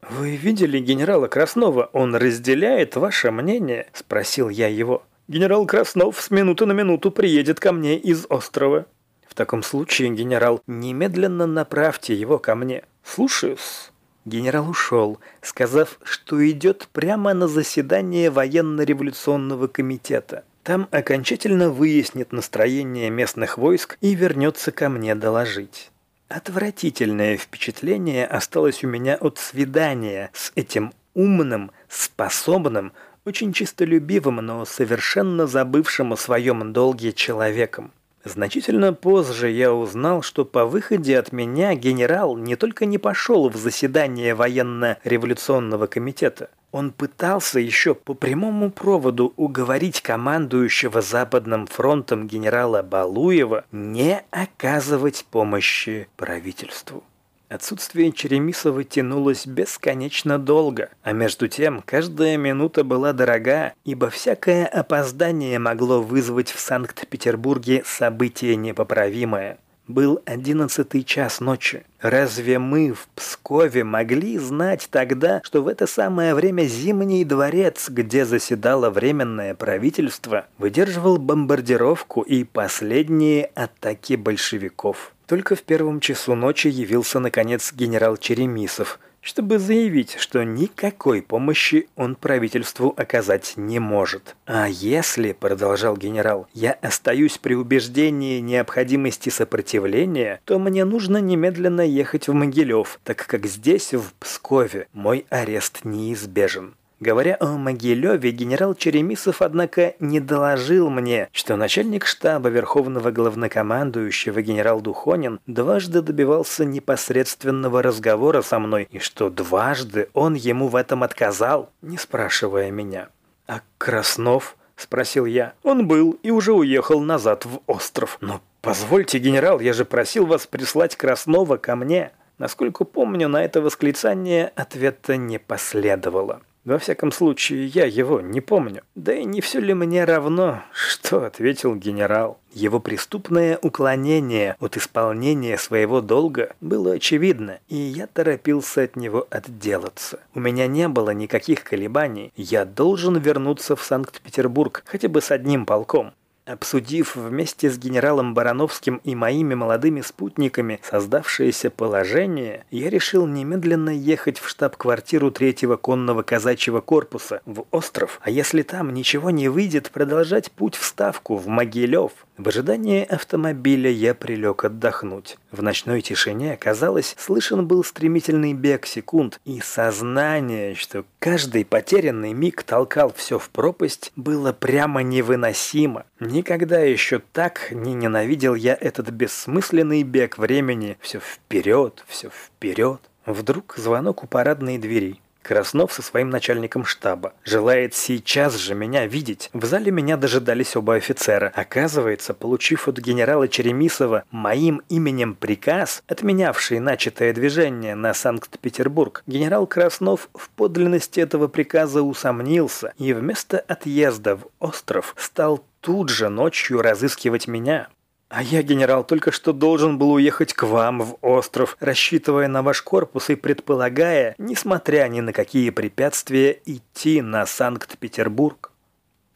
«Вы видели генерала Краснова? Он разделяет ваше мнение?» – спросил я его. «Генерал Краснов с минуты на минуту приедет ко мне из острова». «В таком случае, генерал, немедленно направьте его ко мне». «Слушаюсь». Генерал ушел, сказав, что идет прямо на заседание военно-революционного комитета. Там окончательно выяснит настроение местных войск и вернется ко мне доложить. Отвратительное впечатление осталось у меня от свидания с этим умным, способным, очень чистолюбивым, но совершенно забывшим о своем долге человеком. Значительно позже я узнал, что по выходе от меня генерал не только не пошел в заседание военно-революционного комитета, он пытался еще по прямому проводу уговорить командующего Западным фронтом генерала Балуева не оказывать помощи правительству. Отсутствие Черемисова тянулось бесконечно долго, а между тем каждая минута была дорога, ибо всякое опоздание могло вызвать в Санкт-Петербурге событие непоправимое. Был одиннадцатый час ночи. Разве мы в Пскове могли знать тогда, что в это самое время Зимний дворец, где заседало Временное правительство, выдерживал бомбардировку и последние атаки большевиков? Только в первом часу ночи явился, наконец, генерал Черемисов, чтобы заявить, что никакой помощи он правительству оказать не может. «А если, — продолжал генерал, — я остаюсь при убеждении необходимости сопротивления, то мне нужно немедленно ехать в Могилев, так как здесь, в Пскове, мой арест неизбежен». Говоря о Могилеве, генерал Черемисов, однако, не доложил мне, что начальник штаба Верховного Главнокомандующего генерал Духонин дважды добивался непосредственного разговора со мной, и что дважды он ему в этом отказал, не спрашивая меня. «А Краснов?» – спросил я. «Он был и уже уехал назад в остров. Но позвольте, генерал, я же просил вас прислать Краснова ко мне». Насколько помню, на это восклицание ответа не последовало. Во всяком случае, я его не помню. Да и не все ли мне равно, что ответил генерал. Его преступное уклонение от исполнения своего долга было очевидно, и я торопился от него отделаться. У меня не было никаких колебаний. Я должен вернуться в Санкт-Петербург хотя бы с одним полком. Обсудив вместе с генералом Барановским и моими молодыми спутниками создавшееся положение, я решил немедленно ехать в штаб-квартиру третьего конного казачьего корпуса в остров, а если там ничего не выйдет, продолжать путь в Ставку, в Могилев. В ожидании автомобиля я прилег отдохнуть. В ночной тишине, казалось, слышен был стремительный бег секунд, и сознание, что каждый потерянный миг толкал все в пропасть, было прямо невыносимо. Никогда еще так не ненавидел я этот бессмысленный бег времени. Все вперед, все вперед. Вдруг звонок у парадной двери. Краснов со своим начальником штаба. Желает сейчас же меня видеть. В зале меня дожидались оба офицера. Оказывается, получив от генерала Черемисова моим именем приказ, отменявший начатое движение на Санкт-Петербург, генерал Краснов в подлинности этого приказа усомнился и вместо отъезда в остров стал тут же ночью разыскивать меня. А я, генерал, только что должен был уехать к вам в остров, рассчитывая на ваш корпус и предполагая, несмотря ни на какие препятствия, идти на Санкт-Петербург.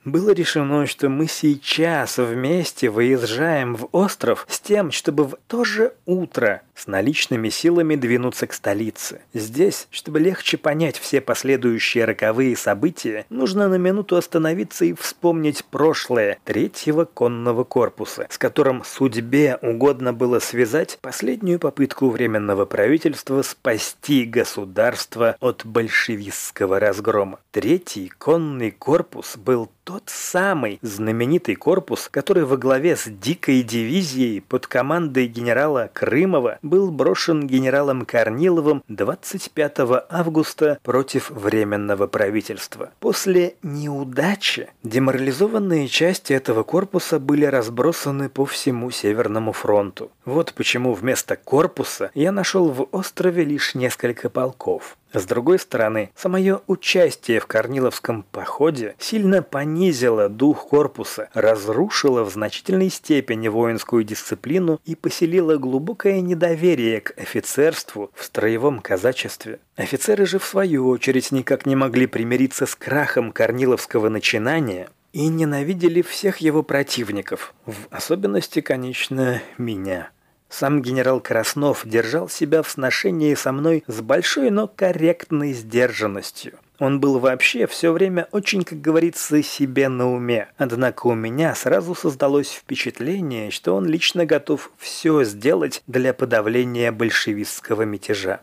Было решено, что мы сейчас вместе выезжаем в остров с тем, чтобы в то же утро с наличными силами двинуться к столице. Здесь, чтобы легче понять все последующие роковые события, нужно на минуту остановиться и вспомнить прошлое третьего конного корпуса, с которым судьбе угодно было связать последнюю попытку Временного правительства спасти государство от большевистского разгрома. Третий конный корпус был тот самый знаменитый корпус, который во главе с дикой дивизией под командой генерала Крымова был брошен генералом Корниловым 25 августа против Временного правительства. После неудачи деморализованные части этого корпуса были разбросаны по всему Северному фронту. Вот почему вместо корпуса я нашел в острове лишь несколько полков. С другой стороны, самое участие в Корниловском походе сильно понизило дух корпуса, разрушило в значительной степени воинскую дисциплину и поселило глубокое недоверие к офицерству в строевом казачестве. Офицеры же, в свою очередь, никак не могли примириться с крахом Корниловского начинания и ненавидели всех его противников, в особенности, конечно, меня. Сам генерал Краснов держал себя в сношении со мной с большой, но корректной сдержанностью. Он был вообще все время очень, как говорится, себе на уме. Однако у меня сразу создалось впечатление, что он лично готов все сделать для подавления большевистского мятежа.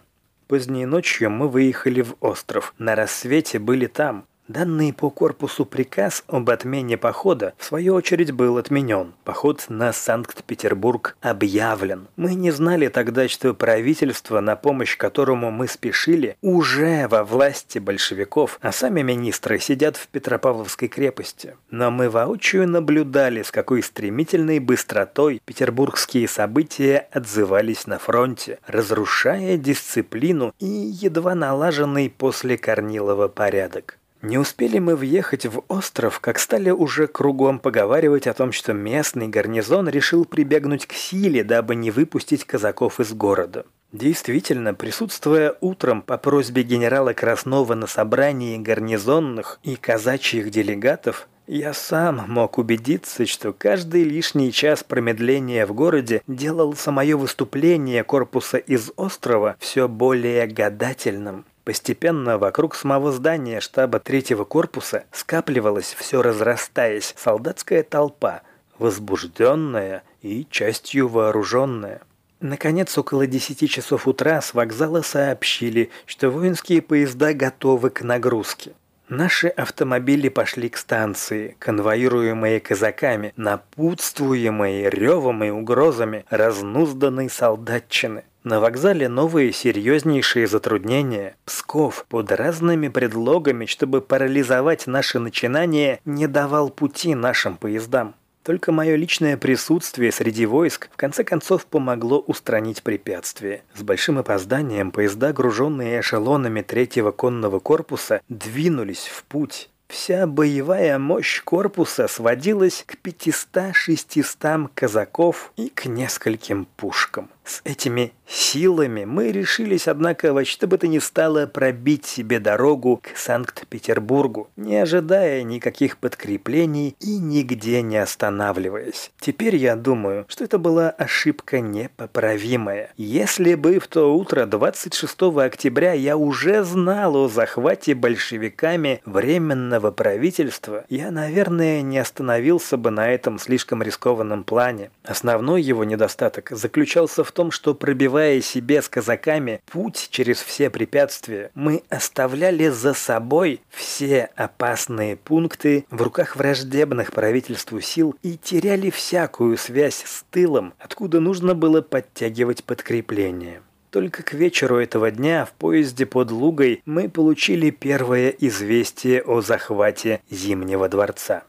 Поздней ночью мы выехали в остров. На рассвете были там. Данный по корпусу приказ об отмене похода, в свою очередь, был отменен. Поход на Санкт-Петербург объявлен. Мы не знали тогда, что правительство, на помощь которому мы спешили, уже во власти большевиков, а сами министры сидят в Петропавловской крепости. Но мы воочию наблюдали, с какой стремительной быстротой петербургские события отзывались на фронте, разрушая дисциплину и едва налаженный после Корнилова порядок. Не успели мы въехать в остров, как стали уже кругом поговаривать о том, что местный гарнизон решил прибегнуть к силе, дабы не выпустить казаков из города. Действительно, присутствуя утром по просьбе генерала Краснова на собрании гарнизонных и казачьих делегатов, я сам мог убедиться, что каждый лишний час промедления в городе делал самое выступление корпуса из острова все более гадательным. Постепенно вокруг самого здания штаба третьего корпуса скапливалась, все разрастаясь, солдатская толпа, возбужденная и частью вооруженная. Наконец, около десяти часов утра с вокзала сообщили, что воинские поезда готовы к нагрузке. Наши автомобили пошли к станции, конвоируемые казаками, напутствуемые ревом и угрозами разнузданной солдатчины. На вокзале новые серьезнейшие затруднения. Псков под разными предлогами, чтобы парализовать наши начинания, не давал пути нашим поездам. Только мое личное присутствие среди войск в конце концов помогло устранить препятствие. С большим опозданием поезда, груженные эшелонами третьего конного корпуса, двинулись в путь. Вся боевая мощь корпуса сводилась к 500-600 казаков и к нескольким пушкам. С этими силами мы решились, однако, во что бы то ни стало пробить себе дорогу к Санкт-Петербургу, не ожидая никаких подкреплений и нигде не останавливаясь. Теперь я думаю, что это была ошибка непоправимая. Если бы в то утро 26 октября я уже знал о захвате большевиками временного правительства, я, наверное, не остановился бы на этом слишком рискованном плане. Основной его недостаток заключался в том, том, что пробивая себе с казаками путь через все препятствия, мы оставляли за собой все опасные пункты в руках враждебных правительству сил и теряли всякую связь с тылом, откуда нужно было подтягивать подкрепление. Только к вечеру этого дня в поезде под Лугой мы получили первое известие о захвате Зимнего дворца.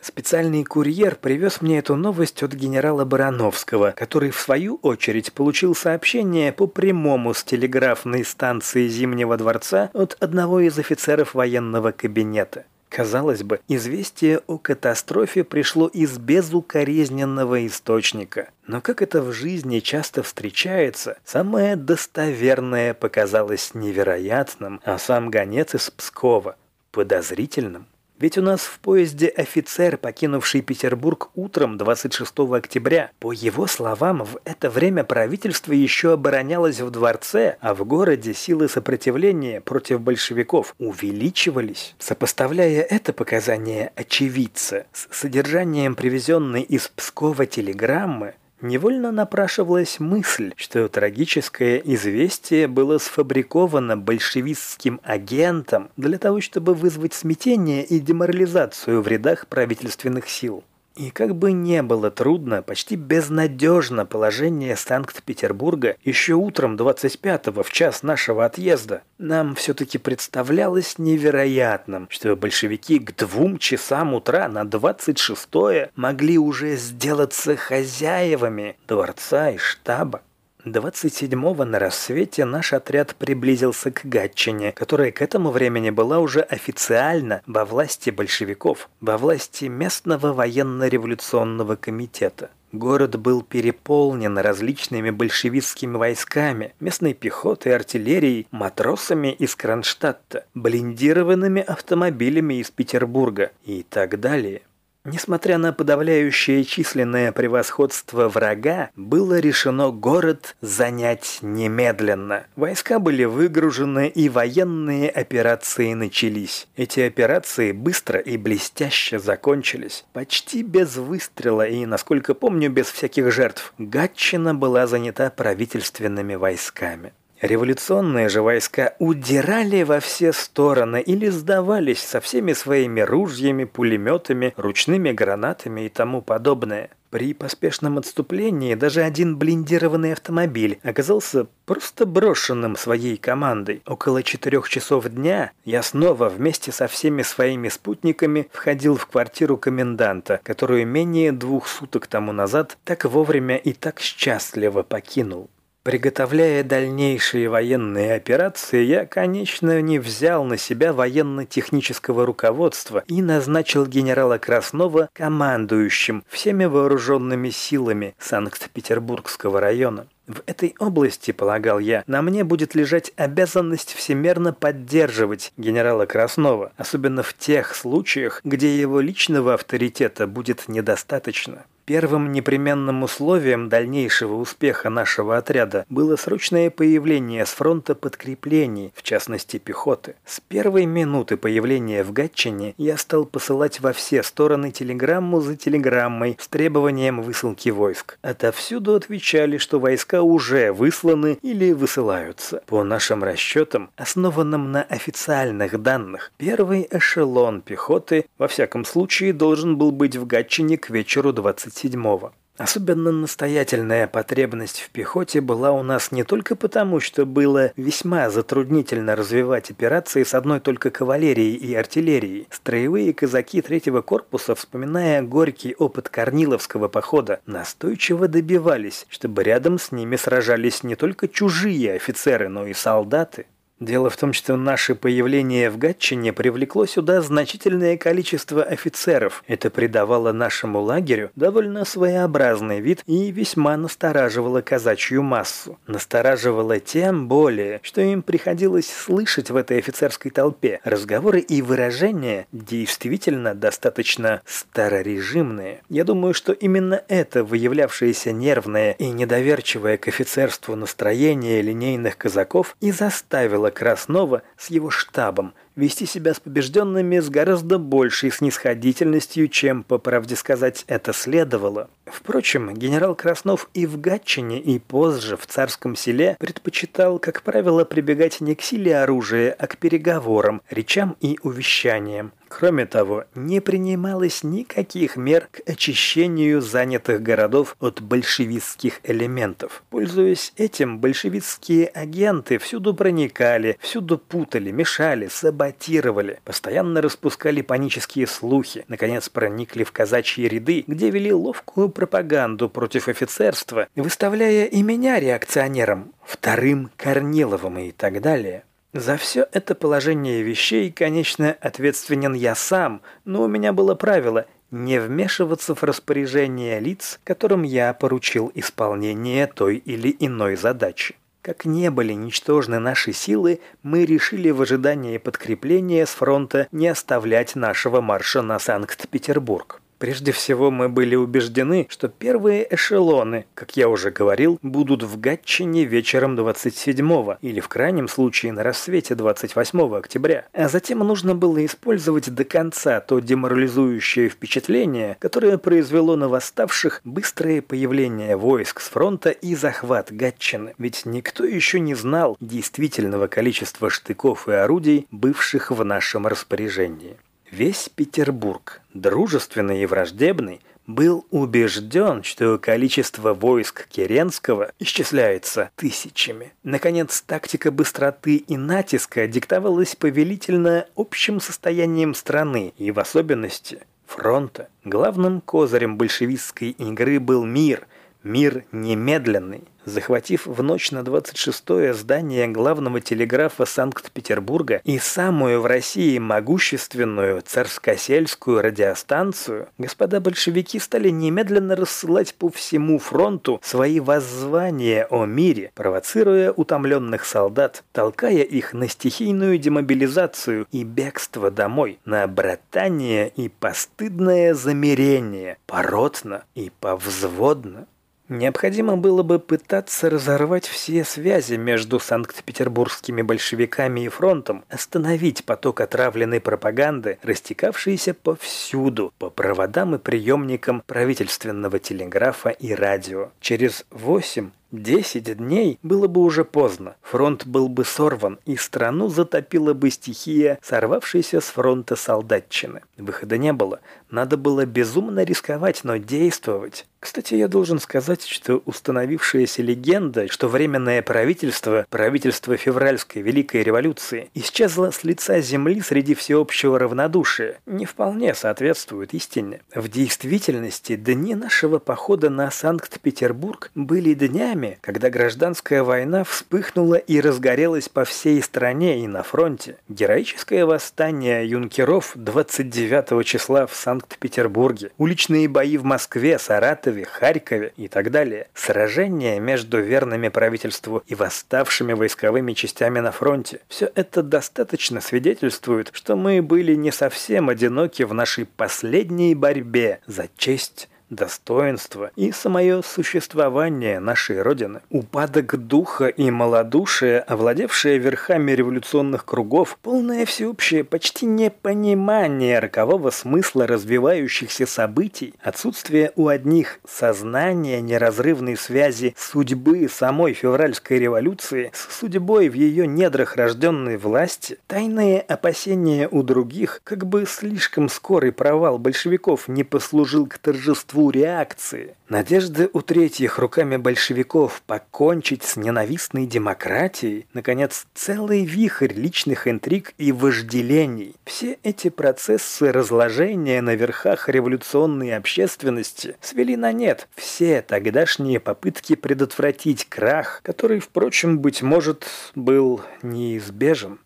Специальный курьер привез мне эту новость от генерала Барановского, который в свою очередь получил сообщение по прямому с телеграфной станции Зимнего дворца от одного из офицеров военного кабинета. Казалось бы, известие о катастрофе пришло из безукоризненного источника. Но как это в жизни часто встречается, самое достоверное показалось невероятным, а сам гонец из Пскова – подозрительным. Ведь у нас в поезде офицер, покинувший Петербург утром 26 октября. По его словам, в это время правительство еще оборонялось в дворце, а в городе силы сопротивления против большевиков увеличивались. Сопоставляя это показание очевидца с содержанием привезенной из Пскова телеграммы, Невольно напрашивалась мысль, что трагическое известие было сфабриковано большевистским агентом для того, чтобы вызвать смятение и деморализацию в рядах правительственных сил. И как бы не было трудно, почти безнадежно положение Санкт-Петербурга еще утром 25-го в час нашего отъезда, нам все-таки представлялось невероятным, что большевики к двум часам утра на 26-е могли уже сделаться хозяевами дворца и штаба. 27-го на рассвете наш отряд приблизился к Гатчине, которая к этому времени была уже официально во власти большевиков, во власти местного военно-революционного комитета. Город был переполнен различными большевистскими войсками, местной пехотой, артиллерией, матросами из Кронштадта, блиндированными автомобилями из Петербурга и так далее. Несмотря на подавляющее численное превосходство врага, было решено город занять немедленно. Войска были выгружены и военные операции начались. Эти операции быстро и блестяще закончились. Почти без выстрела и, насколько помню, без всяких жертв. Гатчина была занята правительственными войсками. Революционные же войска удирали во все стороны или сдавались со всеми своими ружьями, пулеметами, ручными гранатами и тому подобное. При поспешном отступлении даже один блиндированный автомобиль оказался просто брошенным своей командой. Около четырех часов дня я снова вместе со всеми своими спутниками входил в квартиру коменданта, которую менее двух суток тому назад так вовремя и так счастливо покинул. Приготовляя дальнейшие военные операции, я, конечно, не взял на себя военно-технического руководства и назначил генерала Краснова командующим всеми вооруженными силами Санкт-Петербургского района. В этой области, полагал я, на мне будет лежать обязанность всемерно поддерживать генерала Краснова, особенно в тех случаях, где его личного авторитета будет недостаточно. Первым непременным условием дальнейшего успеха нашего отряда было срочное появление с фронта подкреплений, в частности пехоты. С первой минуты появления в Гатчине я стал посылать во все стороны телеграмму за телеграммой с требованием высылки войск. Отовсюду отвечали, что войска уже высланы или высылаются. По нашим расчетам, основанным на официальных данных, первый эшелон пехоты во всяком случае должен был быть в Гатчине к вечеру 20 седьмого. Особенно настоятельная потребность в пехоте была у нас не только потому, что было весьма затруднительно развивать операции с одной только кавалерией и артиллерией. Строевые казаки третьего корпуса, вспоминая горький опыт Корниловского похода, настойчиво добивались, чтобы рядом с ними сражались не только чужие офицеры, но и солдаты. Дело в том, что наше появление в Гатчине привлекло сюда значительное количество офицеров. Это придавало нашему лагерю довольно своеобразный вид и весьма настораживало казачью массу. Настораживало тем более, что им приходилось слышать в этой офицерской толпе разговоры и выражения действительно достаточно старорежимные. Я думаю, что именно это выявлявшееся нервное и недоверчивое к офицерству настроение линейных казаков и заставило Михаила Краснова с его штабом вести себя с побежденными с гораздо большей снисходительностью, чем, по правде сказать, это следовало. Впрочем, генерал Краснов и в Гатчине, и позже в Царском селе предпочитал, как правило, прибегать не к силе оружия, а к переговорам, речам и увещаниям. Кроме того, не принималось никаких мер к очищению занятых городов от большевистских элементов. Пользуясь этим, большевистские агенты всюду проникали, всюду путали, мешали, саботировали, постоянно распускали панические слухи, наконец проникли в казачьи ряды, где вели ловкую пропаганду против офицерства, выставляя и меня реакционером, вторым Корниловым и так далее. За все это положение вещей, конечно, ответственен я сам, но у меня было правило не вмешиваться в распоряжение лиц, которым я поручил исполнение той или иной задачи. Как не были ничтожны наши силы, мы решили в ожидании подкрепления с фронта не оставлять нашего марша на Санкт-Петербург. Прежде всего, мы были убеждены, что первые эшелоны, как я уже говорил, будут в Гатчине вечером 27 или в крайнем случае на рассвете 28 октября. А затем нужно было использовать до конца то деморализующее впечатление, которое произвело на восставших быстрое появление войск с фронта и захват Гатчины. Ведь никто еще не знал действительного количества штыков и орудий, бывших в нашем распоряжении. Весь Петербург, дружественный и враждебный, был убежден, что количество войск Керенского исчисляется тысячами. Наконец, тактика быстроты и натиска диктовалась повелительно общим состоянием страны и в особенности фронта. Главным козырем большевистской игры был мир – Мир немедленный. Захватив в ночь на 26-е здание главного телеграфа Санкт-Петербурга и самую в России могущественную царскосельскую радиостанцию, господа большевики стали немедленно рассылать по всему фронту свои воззвания о мире, провоцируя утомленных солдат, толкая их на стихийную демобилизацию и бегство домой, на братание и постыдное замерение, поротно и повзводно. Необходимо было бы пытаться разорвать все связи между санкт-петербургскими большевиками и фронтом, остановить поток отравленной пропаганды, растекавшейся повсюду, по проводам и приемникам правительственного телеграфа и радио. Через восемь Десять дней было бы уже поздно. Фронт был бы сорван, и страну затопила бы стихия, сорвавшаяся с фронта солдатчины. Выхода не было. Надо было безумно рисковать, но действовать. Кстати, я должен сказать, что установившаяся легенда, что Временное правительство, правительство февральской Великой Революции, исчезло с лица земли среди всеобщего равнодушия, не вполне соответствует истине. В действительности, дни нашего похода на Санкт-Петербург были днями, когда гражданская война вспыхнула и разгорелась по всей стране и на фронте. Героическое восстание юнкеров 29 числа в Санкт-Петербурге, уличные бои в Москве, Саратове, Саратове, Харькове и так далее. Сражения между верными правительству и восставшими войсковыми частями на фронте. Все это достаточно свидетельствует, что мы были не совсем одиноки в нашей последней борьбе за честь достоинство и самое существование нашей Родины. Упадок духа и малодушие, овладевшее верхами революционных кругов, полное всеобщее почти непонимание рокового смысла развивающихся событий, отсутствие у одних сознания неразрывной связи судьбы самой февральской революции с судьбой в ее недрах рожденной власти, тайные опасения у других, как бы слишком скорый провал большевиков не послужил к торжеству торжеству реакции. Надежды у третьих руками большевиков покончить с ненавистной демократией, наконец, целый вихрь личных интриг и вожделений. Все эти процессы разложения на верхах революционной общественности свели на нет все тогдашние попытки предотвратить крах, который, впрочем, быть может, был неизбежен.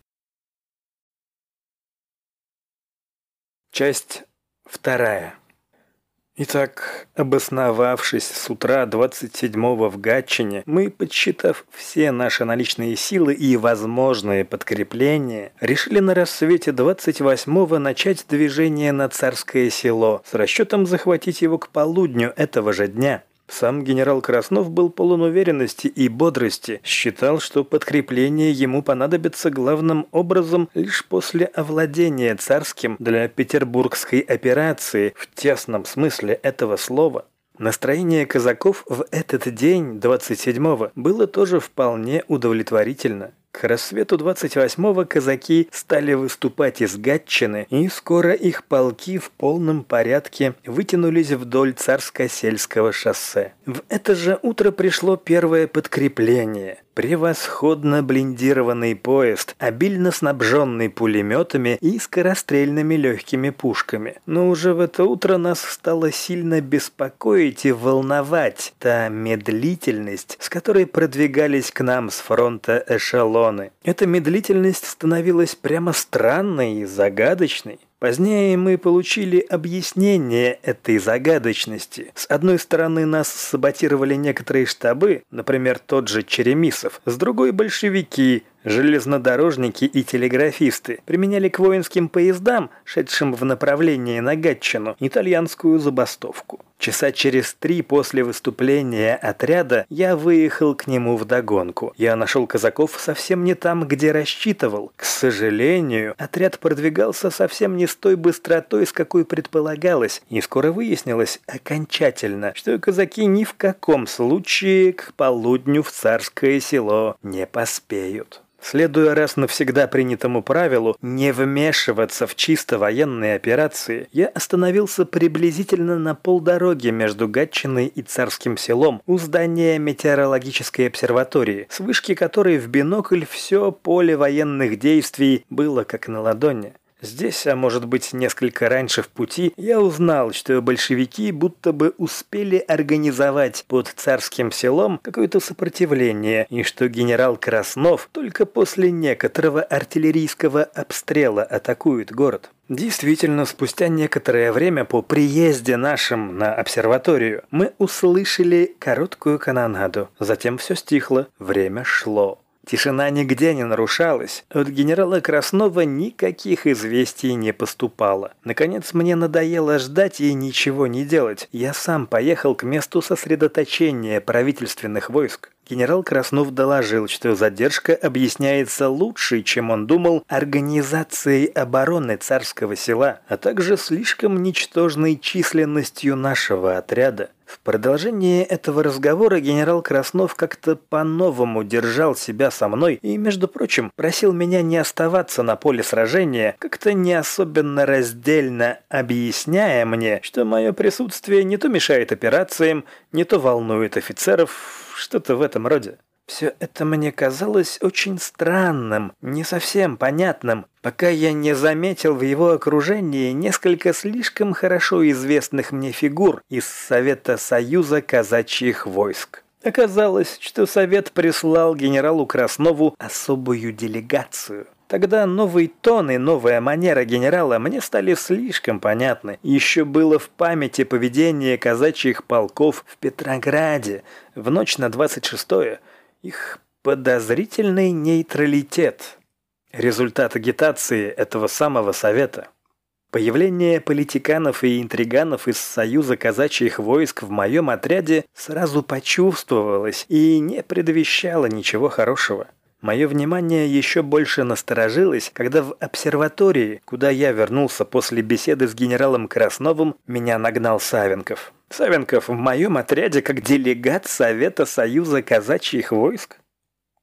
Часть вторая. Итак, обосновавшись с утра 27-го в Гатчине, мы, подсчитав все наши наличные силы и возможные подкрепления, решили на рассвете 28-го начать движение на Царское село с расчетом захватить его к полудню этого же дня. Сам генерал Краснов был полон уверенности и бодрости, считал, что подкрепление ему понадобится главным образом лишь после овладения царским для петербургской операции в тесном смысле этого слова. Настроение казаков в этот день, 27-го, было тоже вполне удовлетворительно. К рассвету 28-го казаки стали выступать из Гатчины, и скоро их полки в полном порядке вытянулись вдоль царско-сельского шоссе. В это же утро пришло первое подкрепление. Превосходно блиндированный поезд, обильно снабженный пулеметами и скорострельными легкими пушками. Но уже в это утро нас стало сильно беспокоить и волновать та медлительность, с которой продвигались к нам с фронта эшелоны. Эта медлительность становилась прямо странной и загадочной. Позднее мы получили объяснение этой загадочности. С одной стороны, нас саботировали некоторые штабы, например, тот же Черемисов, с другой – большевики, Железнодорожники и телеграфисты применяли к воинским поездам, шедшим в направлении на Гатчину, итальянскую забастовку. Часа через три после выступления отряда я выехал к нему в догонку. Я нашел казаков совсем не там, где рассчитывал. К сожалению, отряд продвигался совсем не с той быстротой, с какой предполагалось, и скоро выяснилось окончательно, что казаки ни в каком случае к полудню в царское село не поспеют. Следуя раз навсегда принятому правилу не вмешиваться в чисто военные операции, я остановился приблизительно на полдороге между Гатчиной и Царским селом у здания метеорологической обсерватории, с вышки которой в бинокль все поле военных действий было как на ладони. Здесь, а может быть несколько раньше в пути, я узнал, что большевики будто бы успели организовать под царским селом какое-то сопротивление, и что генерал Краснов только после некоторого артиллерийского обстрела атакует город. Действительно, спустя некоторое время по приезде нашим на обсерваторию мы услышали короткую канонаду. Затем все стихло, время шло. Тишина нигде не нарушалась. От генерала Краснова никаких известий не поступало. Наконец мне надоело ждать и ничего не делать. Я сам поехал к месту сосредоточения правительственных войск. Генерал Краснов доложил, что задержка объясняется лучше, чем он думал, организацией обороны царского села, а также слишком ничтожной численностью нашего отряда. В продолжении этого разговора генерал Краснов как-то по-новому держал себя со мной и, между прочим, просил меня не оставаться на поле сражения, как-то не особенно раздельно объясняя мне, что мое присутствие не то мешает операциям, не то волнует офицеров, что-то в этом роде. Все это мне казалось очень странным, не совсем понятным, пока я не заметил в его окружении несколько слишком хорошо известных мне фигур из Совета Союза казачьих войск. Оказалось, что Совет прислал генералу Краснову особую делегацию. Тогда новый тон и новая манера генерала мне стали слишком понятны. Еще было в памяти поведение казачьих полков в Петрограде в ночь на 26-е. Их подозрительный нейтралитет. Результат агитации этого самого совета. Появление политиканов и интриганов из Союза казачьих войск в моем отряде сразу почувствовалось и не предвещало ничего хорошего. Мое внимание еще больше насторожилось, когда в обсерватории, куда я вернулся после беседы с генералом Красновым, меня нагнал Савенков. Савенков в моем отряде как делегат Совета Союза казачьих войск?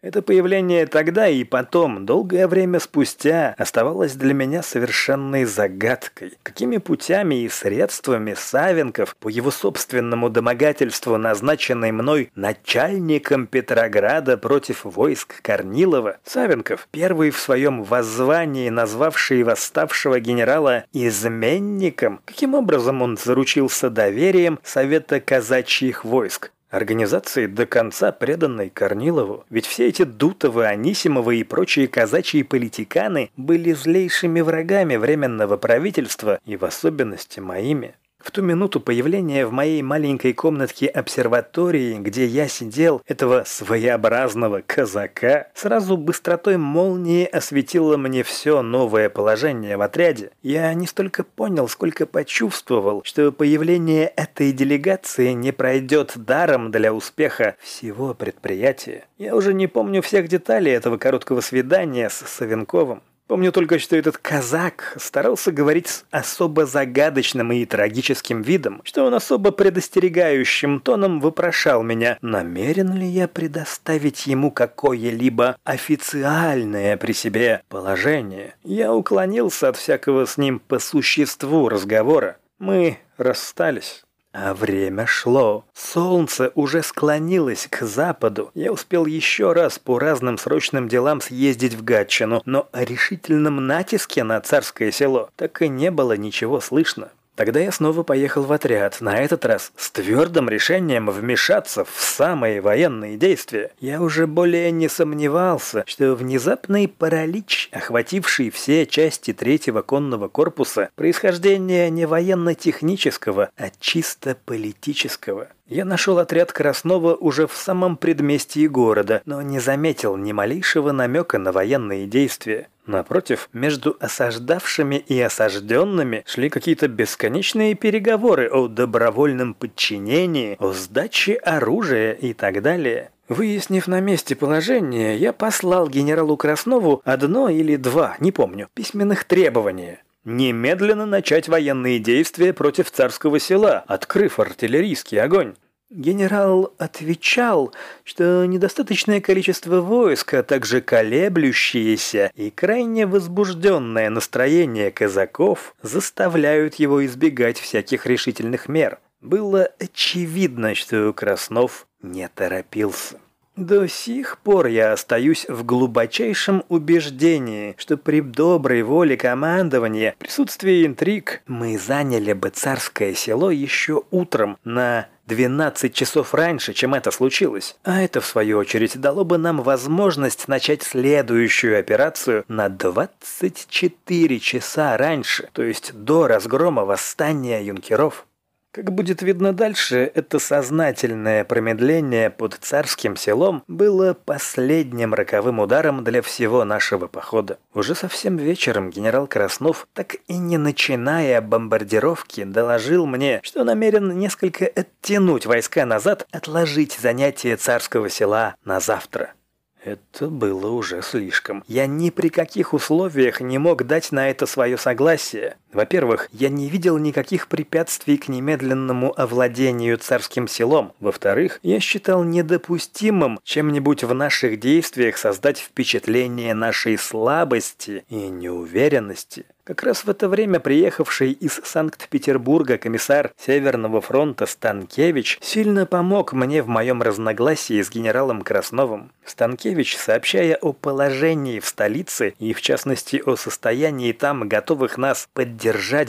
Это появление тогда и потом, долгое время спустя, оставалось для меня совершенной загадкой. Какими путями и средствами Савенков, по его собственному домогательству, назначенный мной начальником Петрограда против войск Корнилова, Савенков, первый в своем воззвании, назвавший восставшего генерала изменником, каким образом он заручился доверием Совета казачьих войск, Организации до конца преданной Корнилову, ведь все эти Дутовы, Анисимовы и прочие казачьи политиканы были злейшими врагами Временного правительства и в особенности моими. В ту минуту появления в моей маленькой комнатке обсерватории, где я сидел, этого своеобразного казака, сразу быстротой молнии осветило мне все новое положение в отряде. Я не столько понял, сколько почувствовал, что появление этой делегации не пройдет даром для успеха всего предприятия. Я уже не помню всех деталей этого короткого свидания с Савенковым. Помню только, что этот казак старался говорить с особо загадочным и трагическим видом, что он особо предостерегающим тоном вопрошал меня, намерен ли я предоставить ему какое-либо официальное при себе положение. Я уклонился от всякого с ним по существу разговора. Мы расстались. А время шло. Солнце уже склонилось к западу. Я успел еще раз по разным срочным делам съездить в Гатчину, но о решительном натиске на царское село так и не было ничего слышно. Тогда я снова поехал в отряд, на этот раз с твердым решением вмешаться в самые военные действия. Я уже более не сомневался, что внезапный паралич, охвативший все части третьего конного корпуса, происхождение не военно-технического, а чисто политического. Я нашел отряд Краснова уже в самом предместье города, но не заметил ни малейшего намека на военные действия. Напротив, между осаждавшими и осажденными шли какие-то бесконечные переговоры о добровольном подчинении, о сдаче оружия и так далее. Выяснив на месте положение, я послал генералу Краснову одно или два, не помню, письменных требования. Немедленно начать военные действия против царского села, открыв артиллерийский огонь. Генерал отвечал, что недостаточное количество войск, а также колеблющиеся и крайне возбужденное настроение казаков заставляют его избегать всяких решительных мер. Было очевидно, что Краснов не торопился. До сих пор я остаюсь в глубочайшем убеждении, что при доброй воле командования, присутствии интриг, мы заняли бы царское село еще утром на 12 часов раньше, чем это случилось. А это, в свою очередь, дало бы нам возможность начать следующую операцию на 24 часа раньше, то есть до разгрома восстания юнкеров. Как будет видно дальше, это сознательное промедление под царским селом было последним роковым ударом для всего нашего похода. Уже совсем вечером генерал Краснов, так и не начиная бомбардировки, доложил мне, что намерен несколько оттянуть войска назад, отложить занятие царского села на завтра. Это было уже слишком. Я ни при каких условиях не мог дать на это свое согласие. Во-первых, я не видел никаких препятствий к немедленному овладению царским селом. Во-вторых, я считал недопустимым чем-нибудь в наших действиях создать впечатление нашей слабости и неуверенности. Как раз в это время приехавший из Санкт-Петербурга комиссар Северного фронта Станкевич сильно помог мне в моем разногласии с генералом Красновым. Станкевич, сообщая о положении в столице и в частности о состоянии там готовых нас поддержать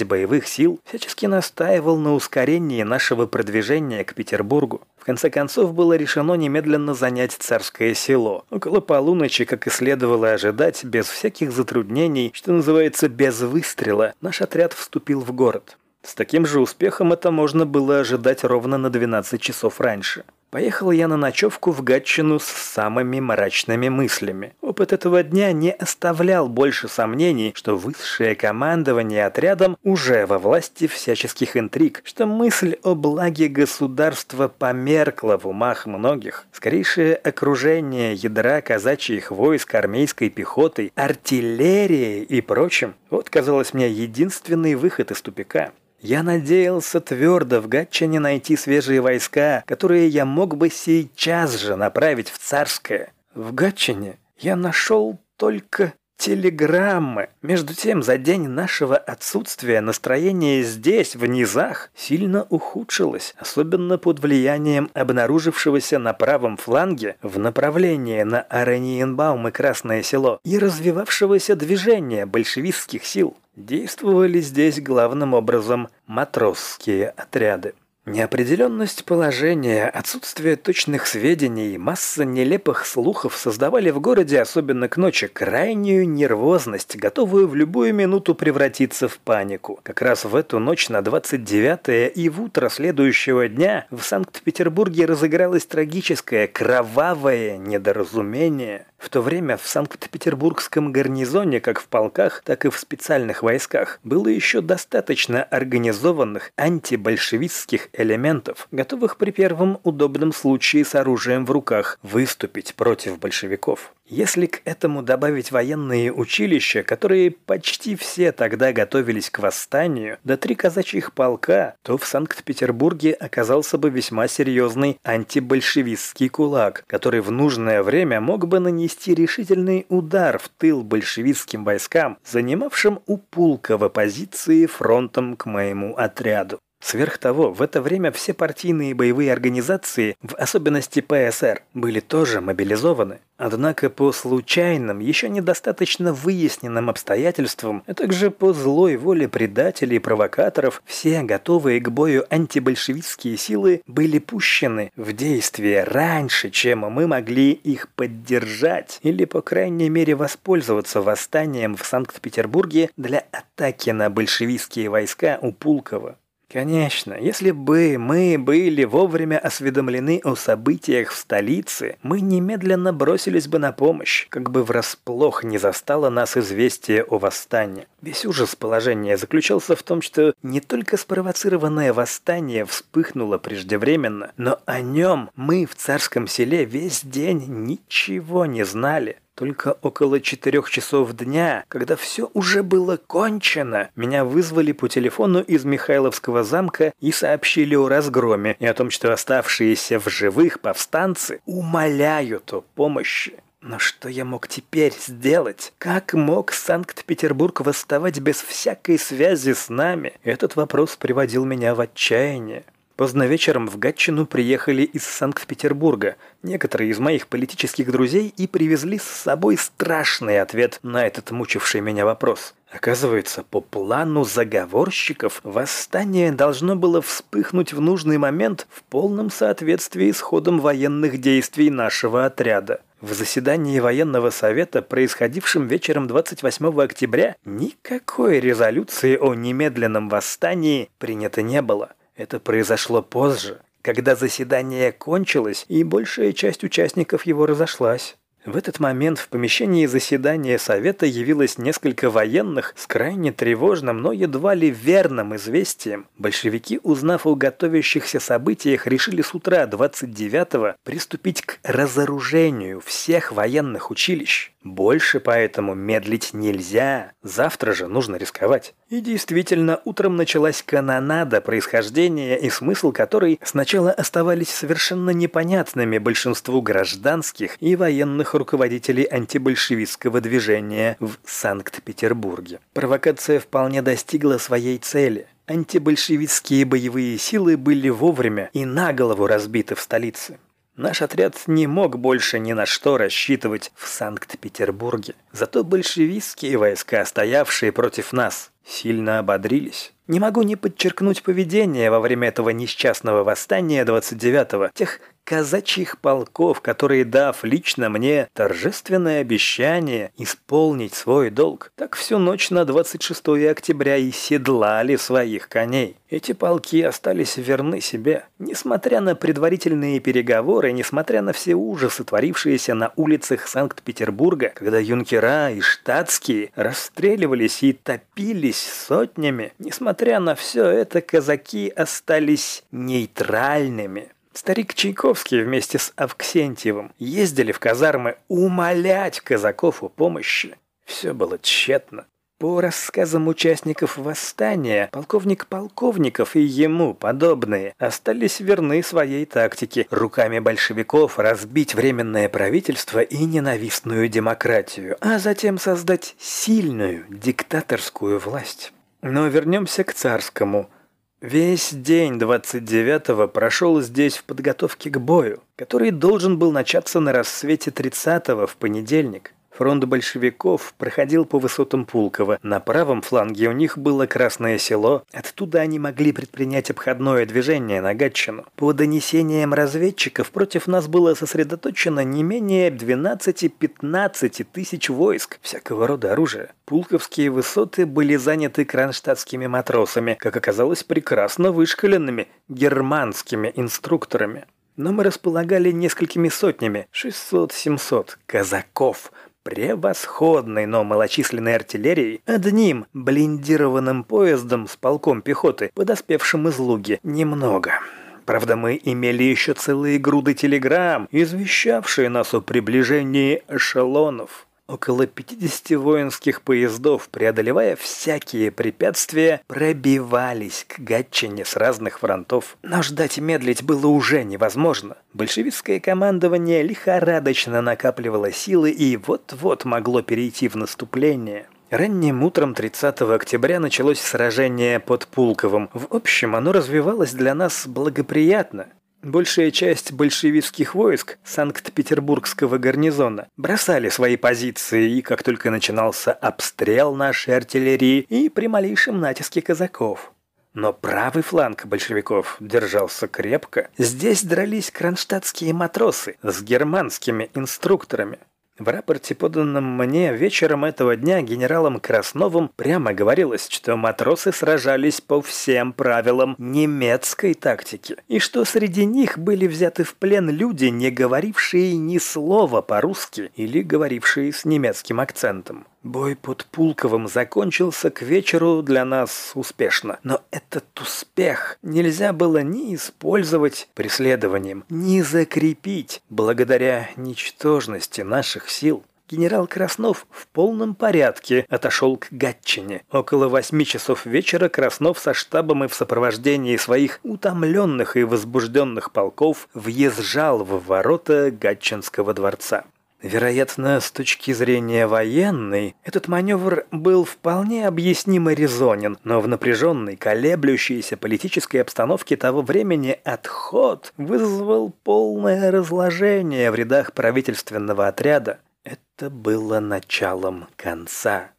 боевых сил, всячески настаивал на ускорении нашего продвижения к Петербургу. В конце концов, было решено немедленно занять царское село. Около полуночи, как и следовало ожидать, без всяких затруднений, что называется, без выстрела, наш отряд вступил в город. С таким же успехом это можно было ожидать ровно на 12 часов раньше. Поехал я на ночевку в Гатчину с самыми мрачными мыслями. Опыт этого дня не оставлял больше сомнений, что высшее командование отрядом уже во власти всяческих интриг, что мысль о благе государства померкла в умах многих. Скорейшее окружение ядра казачьих войск, армейской пехоты, артиллерии и прочим – вот, казалось мне, единственный выход из тупика. Я надеялся твердо в Гатчине найти свежие войска, которые я мог бы сейчас же направить в Царское. В Гатчине я нашел только телеграммы. Между тем, за день нашего отсутствия настроение здесь, в низах, сильно ухудшилось, особенно под влиянием обнаружившегося на правом фланге в направлении на Араниенбаум и Красное Село и развивавшегося движения большевистских сил. Действовали здесь главным образом матросские отряды. Неопределенность положения, отсутствие точных сведений, масса нелепых слухов создавали в городе, особенно к ночи, крайнюю нервозность, готовую в любую минуту превратиться в панику. Как раз в эту ночь на 29-е и в утро следующего дня в Санкт-Петербурге разыгралось трагическое, кровавое недоразумение. В то время в Санкт-Петербургском гарнизоне, как в полках, так и в специальных войсках, было еще достаточно организованных антибольшевистских элементов, готовых при первом удобном случае с оружием в руках выступить против большевиков. Если к этому добавить военные училища, которые почти все тогда готовились к восстанию, до три казачьих полка, то в Санкт-Петербурге оказался бы весьма серьезный антибольшевистский кулак, который в нужное время мог бы нанести решительный удар в тыл большевистским войскам, занимавшим у Пулково позиции фронтом к моему отряду. Сверх того, в это время все партийные боевые организации, в особенности ПСР, были тоже мобилизованы. Однако по случайным, еще недостаточно выясненным обстоятельствам, а также по злой воле предателей и провокаторов, все готовые к бою антибольшевистские силы были пущены в действие раньше, чем мы могли их поддержать или, по крайней мере, воспользоваться восстанием в Санкт-Петербурге для атаки на большевистские войска у Пулково. Конечно, если бы мы были вовремя осведомлены о событиях в столице, мы немедленно бросились бы на помощь, как бы врасплох не застало нас известие о восстании. Весь ужас положения заключался в том, что не только спровоцированное восстание вспыхнуло преждевременно, но о нем мы в царском селе весь день ничего не знали. Только около четырех часов дня, когда все уже было кончено, меня вызвали по телефону из Михайловского замка и сообщили о разгроме и о том, что оставшиеся в живых повстанцы умоляют о помощи. Но что я мог теперь сделать? Как мог Санкт-Петербург восставать без всякой связи с нами? Этот вопрос приводил меня в отчаяние. Поздно вечером в Гатчину приехали из Санкт-Петербурга некоторые из моих политических друзей и привезли с собой страшный ответ на этот мучивший меня вопрос. Оказывается, по плану заговорщиков восстание должно было вспыхнуть в нужный момент в полном соответствии с ходом военных действий нашего отряда. В заседании военного совета, происходившем вечером 28 октября, никакой резолюции о немедленном восстании принято не было. Это произошло позже, когда заседание кончилось и большая часть участников его разошлась. В этот момент в помещении заседания Совета явилось несколько военных с крайне тревожным, но едва ли верным известием. Большевики, узнав о готовящихся событиях, решили с утра 29-го приступить к разоружению всех военных училищ. Больше поэтому медлить нельзя. Завтра же нужно рисковать. И действительно, утром началась канонада, происхождения и смысл которой сначала оставались совершенно непонятными большинству гражданских и военных руководителей антибольшевистского движения в Санкт-Петербурге. Провокация вполне достигла своей цели. Антибольшевистские боевые силы были вовремя и на голову разбиты в столице. Наш отряд не мог больше ни на что рассчитывать в Санкт-Петербурге. Зато большевистские войска, стоявшие против нас, сильно ободрились. Не могу не подчеркнуть поведение во время этого несчастного восстания 29-го, тех казачьих полков, которые, дав лично мне торжественное обещание исполнить свой долг, так всю ночь на 26 октября и седлали своих коней. Эти полки остались верны себе. Несмотря на предварительные переговоры, несмотря на все ужасы, творившиеся на улицах Санкт-Петербурга, когда юнкера и штатские расстреливались и топились сотнями, несмотря на все это, казаки остались нейтральными. Старик Чайковский вместе с Авксентьевым ездили в казармы умолять казаков о помощи. Все было тщетно. По рассказам участников восстания, полковник Полковников и ему подобные остались верны своей тактике руками большевиков разбить временное правительство и ненавистную демократию, а затем создать сильную диктаторскую власть. Но вернемся к царскому – Весь день 29-го прошел здесь в подготовке к бою, который должен был начаться на рассвете 30-го в понедельник. Фронт большевиков проходил по высотам Пулково. На правом фланге у них было Красное село. Оттуда они могли предпринять обходное движение на Гатчину. По донесениям разведчиков, против нас было сосредоточено не менее 12-15 тысяч войск всякого рода оружия. Пулковские высоты были заняты кронштадтскими матросами, как оказалось, прекрасно вышкаленными германскими инструкторами. Но мы располагали несколькими сотнями, 600-700 казаков, превосходной, но малочисленной артиллерией, одним блиндированным поездом с полком пехоты, подоспевшим из Луги, немного. Правда, мы имели еще целые груды телеграмм, извещавшие нас о приближении эшелонов. Около 50 воинских поездов, преодолевая всякие препятствия, пробивались к Гатчине с разных фронтов. Но ждать и медлить было уже невозможно. Большевистское командование лихорадочно накапливало силы и вот-вот могло перейти в наступление. Ранним утром 30 октября началось сражение под Пулковым. В общем, оно развивалось для нас благоприятно. Большая часть большевистских войск Санкт-Петербургского гарнизона бросали свои позиции, и как только начинался обстрел нашей артиллерии и при малейшем натиске казаков. Но правый фланг большевиков держался крепко. Здесь дрались кронштадтские матросы с германскими инструкторами. В рапорте, поданном мне вечером этого дня генералом Красновым, прямо говорилось, что матросы сражались по всем правилам немецкой тактики, и что среди них были взяты в плен люди, не говорившие ни слова по-русски или говорившие с немецким акцентом. Бой под Пулковым закончился к вечеру для нас успешно. Но этот успех нельзя было ни использовать преследованием, ни закрепить благодаря ничтожности наших сил. Генерал Краснов в полном порядке отошел к Гатчине. Около восьми часов вечера Краснов со штабом и в сопровождении своих утомленных и возбужденных полков въезжал в ворота Гатчинского дворца. Вероятно, с точки зрения военной, этот маневр был вполне объясним и резонен, но в напряженной, колеблющейся политической обстановке того времени отход вызвал полное разложение в рядах правительственного отряда. Это было началом конца.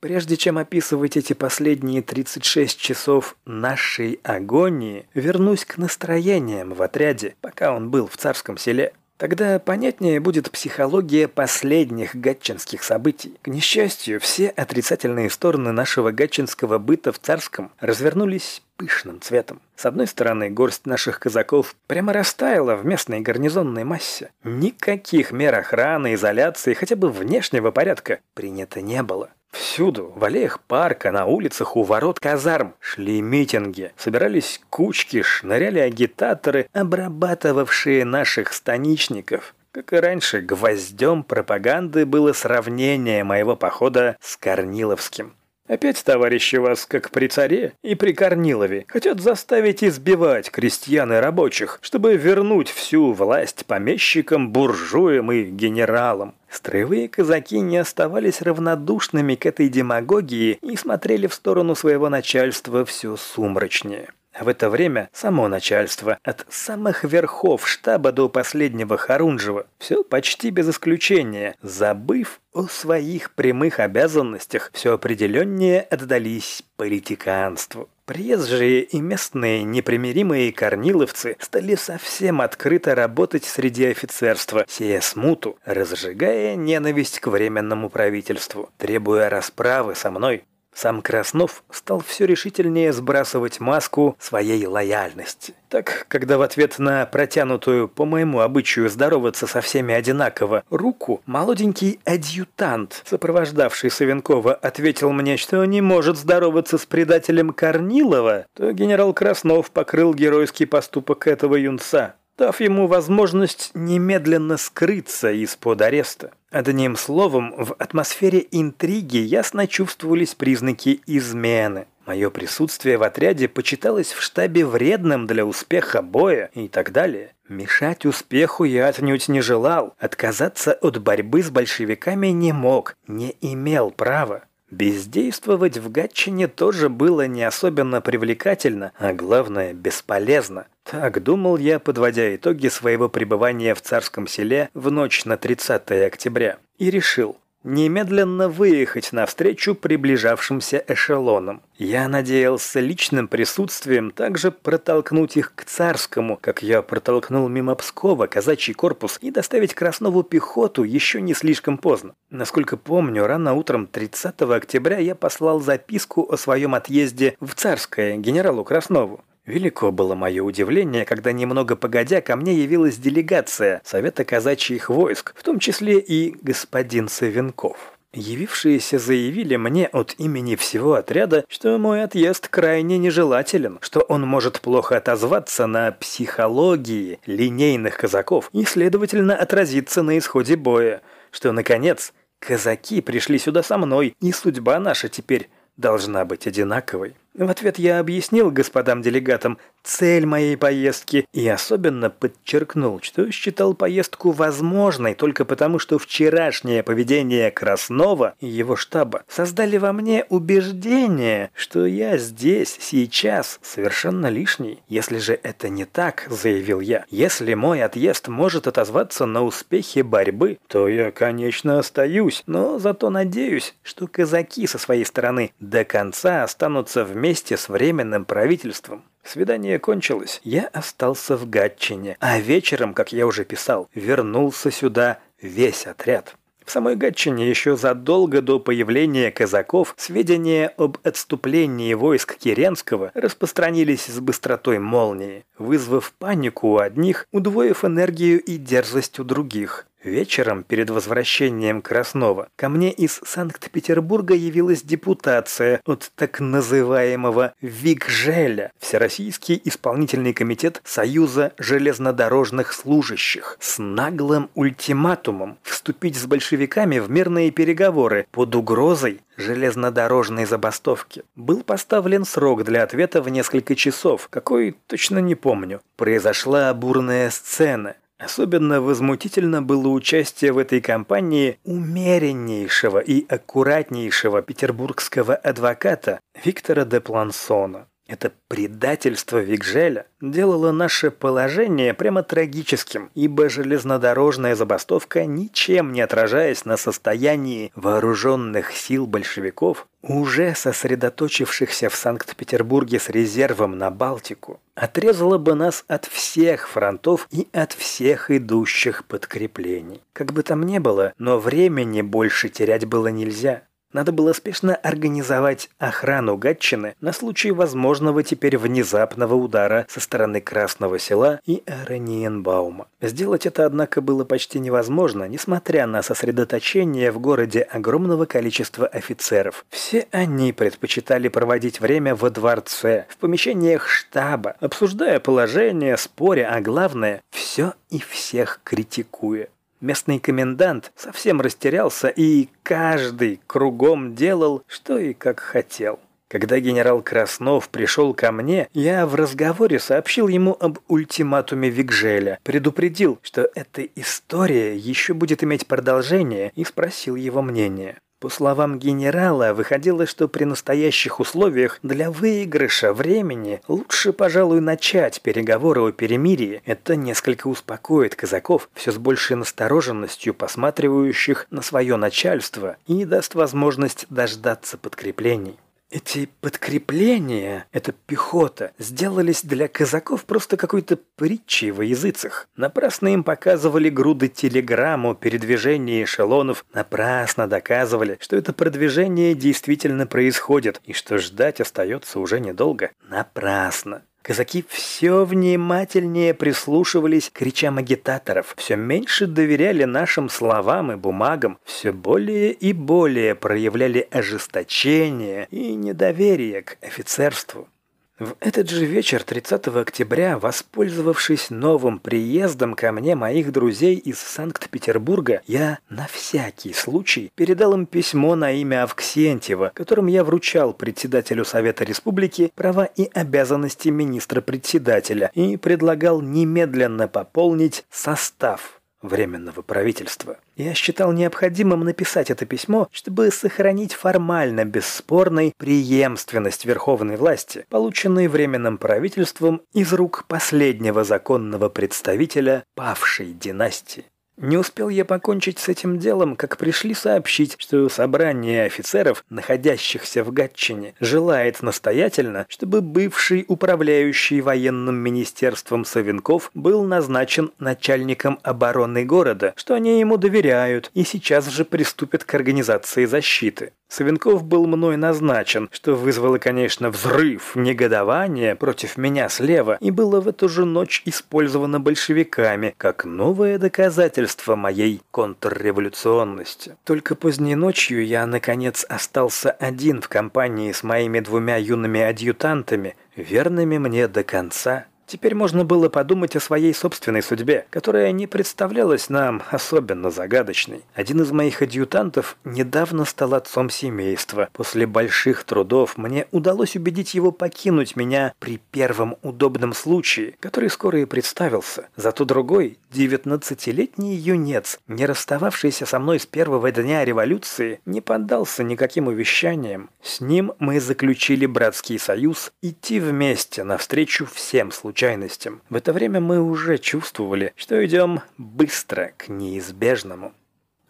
Прежде чем описывать эти последние 36 часов нашей агонии, вернусь к настроениям в отряде, пока он был в царском селе. Тогда понятнее будет психология последних гатчинских событий. К несчастью, все отрицательные стороны нашего гатчинского быта в царском развернулись пышным цветом. С одной стороны, горсть наших казаков прямо растаяла в местной гарнизонной массе. Никаких мер охраны, изоляции, хотя бы внешнего порядка принято не было. Всюду, в аллеях парка, на улицах, у ворот казарм, шли митинги. Собирались кучки, шныряли агитаторы, обрабатывавшие наших станичников. Как и раньше, гвоздем пропаганды было сравнение моего похода с Корниловским. Опять, товарищи, вас, как при царе и при Корнилове, хотят заставить избивать крестьян и рабочих, чтобы вернуть всю власть помещикам, буржуям и генералам. Строевые казаки не оставались равнодушными к этой демагогии и смотрели в сторону своего начальства все сумрачнее. А в это время само начальство, от самых верхов штаба до последнего Харунжева, все почти без исключения, забыв о своих прямых обязанностях, все определеннее отдались политиканству. Приезжие и местные непримиримые корниловцы стали совсем открыто работать среди офицерства, сея смуту, разжигая ненависть к временному правительству, требуя расправы со мной, сам Краснов стал все решительнее сбрасывать маску своей лояльности. Так, когда в ответ на протянутую, по моему обычаю, здороваться со всеми одинаково, руку, молоденький адъютант, сопровождавший Савенкова, ответил мне, что не может здороваться с предателем Корнилова, то генерал Краснов покрыл геройский поступок этого юнца дав ему возможность немедленно скрыться из-под ареста. Одним словом, в атмосфере интриги ясно чувствовались признаки измены. Мое присутствие в отряде почиталось в штабе вредным для успеха боя и так далее. Мешать успеху я отнюдь не желал, отказаться от борьбы с большевиками не мог, не имел права. Бездействовать в Гатчине тоже было не особенно привлекательно, а главное – бесполезно. Так думал я, подводя итоги своего пребывания в царском селе в ночь на 30 октября. И решил, немедленно выехать навстречу приближавшимся эшелонам. Я надеялся личным присутствием также протолкнуть их к царскому, как я протолкнул мимо Пскова казачий корпус и доставить Краснову пехоту еще не слишком поздно. Насколько помню, рано утром 30 октября я послал записку о своем отъезде в Царское генералу Краснову. Велико было мое удивление, когда немного погодя ко мне явилась делегация Совета казачьих войск, в том числе и господин Савенков. Явившиеся заявили мне от имени всего отряда, что мой отъезд крайне нежелателен, что он может плохо отозваться на психологии линейных казаков и, следовательно, отразиться на исходе боя, что, наконец, казаки пришли сюда со мной, и судьба наша теперь должна быть одинаковой. В ответ я объяснил господам делегатам цель моей поездки и особенно подчеркнул, что считал поездку возможной только потому, что вчерашнее поведение Краснова и его штаба создали во мне убеждение, что я здесь, сейчас, совершенно лишний. Если же это не так, заявил я, если мой отъезд может отозваться на успехе борьбы, то я, конечно, остаюсь, но зато надеюсь, что казаки со своей стороны до конца останутся вместе вместе с временным правительством. Свидание кончилось, я остался в Гатчине, а вечером, как я уже писал, вернулся сюда весь отряд. В самой Гатчине еще задолго до появления казаков сведения об отступлении войск Керенского распространились с быстротой молнии, вызвав панику у одних, удвоив энергию и дерзость у других. Вечером, перед возвращением Краснова, ко мне из Санкт-Петербурга явилась депутация от так называемого ВИКЖЕЛЯ, Всероссийский исполнительный комитет Союза железнодорожных служащих, с наглым ультиматумом вступить с большевиками в мирные переговоры под угрозой железнодорожной забастовки. Был поставлен срок для ответа в несколько часов, какой точно не помню. Произошла бурная сцена – Особенно возмутительно было участие в этой кампании умереннейшего и аккуратнейшего петербургского адвоката Виктора де Плансона. Это предательство Викжеля делало наше положение прямо трагическим, ибо железнодорожная забастовка, ничем не отражаясь на состоянии вооруженных сил большевиков, уже сосредоточившихся в Санкт-Петербурге с резервом на Балтику, отрезала бы нас от всех фронтов и от всех идущих подкреплений. Как бы там ни было, но времени больше терять было нельзя. Надо было спешно организовать охрану Гатчины на случай возможного теперь внезапного удара со стороны Красного Села и Араниенбаума. Сделать это, однако, было почти невозможно, несмотря на сосредоточение в городе огромного количества офицеров. Все они предпочитали проводить время во дворце, в помещениях штаба, обсуждая положение, споря, а главное – все и всех критикуя. Местный комендант совсем растерялся и каждый кругом делал, что и как хотел. Когда генерал Краснов пришел ко мне, я в разговоре сообщил ему об ультиматуме Викжеля, предупредил, что эта история еще будет иметь продолжение и спросил его мнение. По словам генерала, выходило, что при настоящих условиях для выигрыша времени лучше, пожалуй, начать переговоры о перемирии. Это несколько успокоит казаков, все с большей настороженностью посматривающих на свое начальство и даст возможность дождаться подкреплений. Эти подкрепления, эта пехота, сделались для казаков просто какой-то притчей во языцах. Напрасно им показывали груды телеграмм о передвижении эшелонов, напрасно доказывали, что это продвижение действительно происходит и что ждать остается уже недолго. Напрасно. Казаки все внимательнее прислушивались к речам агитаторов, все меньше доверяли нашим словам и бумагам, все более и более проявляли ожесточение и недоверие к офицерству. В этот же вечер 30 октября, воспользовавшись новым приездом ко мне моих друзей из Санкт-Петербурга, я на всякий случай передал им письмо на имя Авксентьева, которым я вручал председателю Совета Республики права и обязанности министра-председателя и предлагал немедленно пополнить состав Временного правительства. Я считал необходимым написать это письмо, чтобы сохранить формально бесспорной преемственность верховной власти, полученной Временным правительством из рук последнего законного представителя павшей династии. Не успел я покончить с этим делом, как пришли сообщить, что собрание офицеров, находящихся в Гатчине, желает настоятельно, чтобы бывший управляющий военным министерством Савенков был назначен начальником обороны города, что они ему доверяют и сейчас же приступят к организации защиты. Савенков был мной назначен, что вызвало, конечно, взрыв, негодование против меня слева, и было в эту же ночь использовано большевиками как новое доказательство моей контрреволюционности. Только поздней ночью я, наконец, остался один в компании с моими двумя юными адъютантами, верными мне до конца. Теперь можно было подумать о своей собственной судьбе, которая не представлялась нам особенно загадочной. Один из моих адъютантов недавно стал отцом семейства. После больших трудов мне удалось убедить его покинуть меня при первом удобном случае, который скоро и представился. Зато другой, девятнадцатилетний юнец, не расстававшийся со мной с первого дня революции, не поддался никаким увещаниям. С ним мы заключили братский союз идти вместе навстречу всем случаям случайностям. В это время мы уже чувствовали, что идем быстро к неизбежному.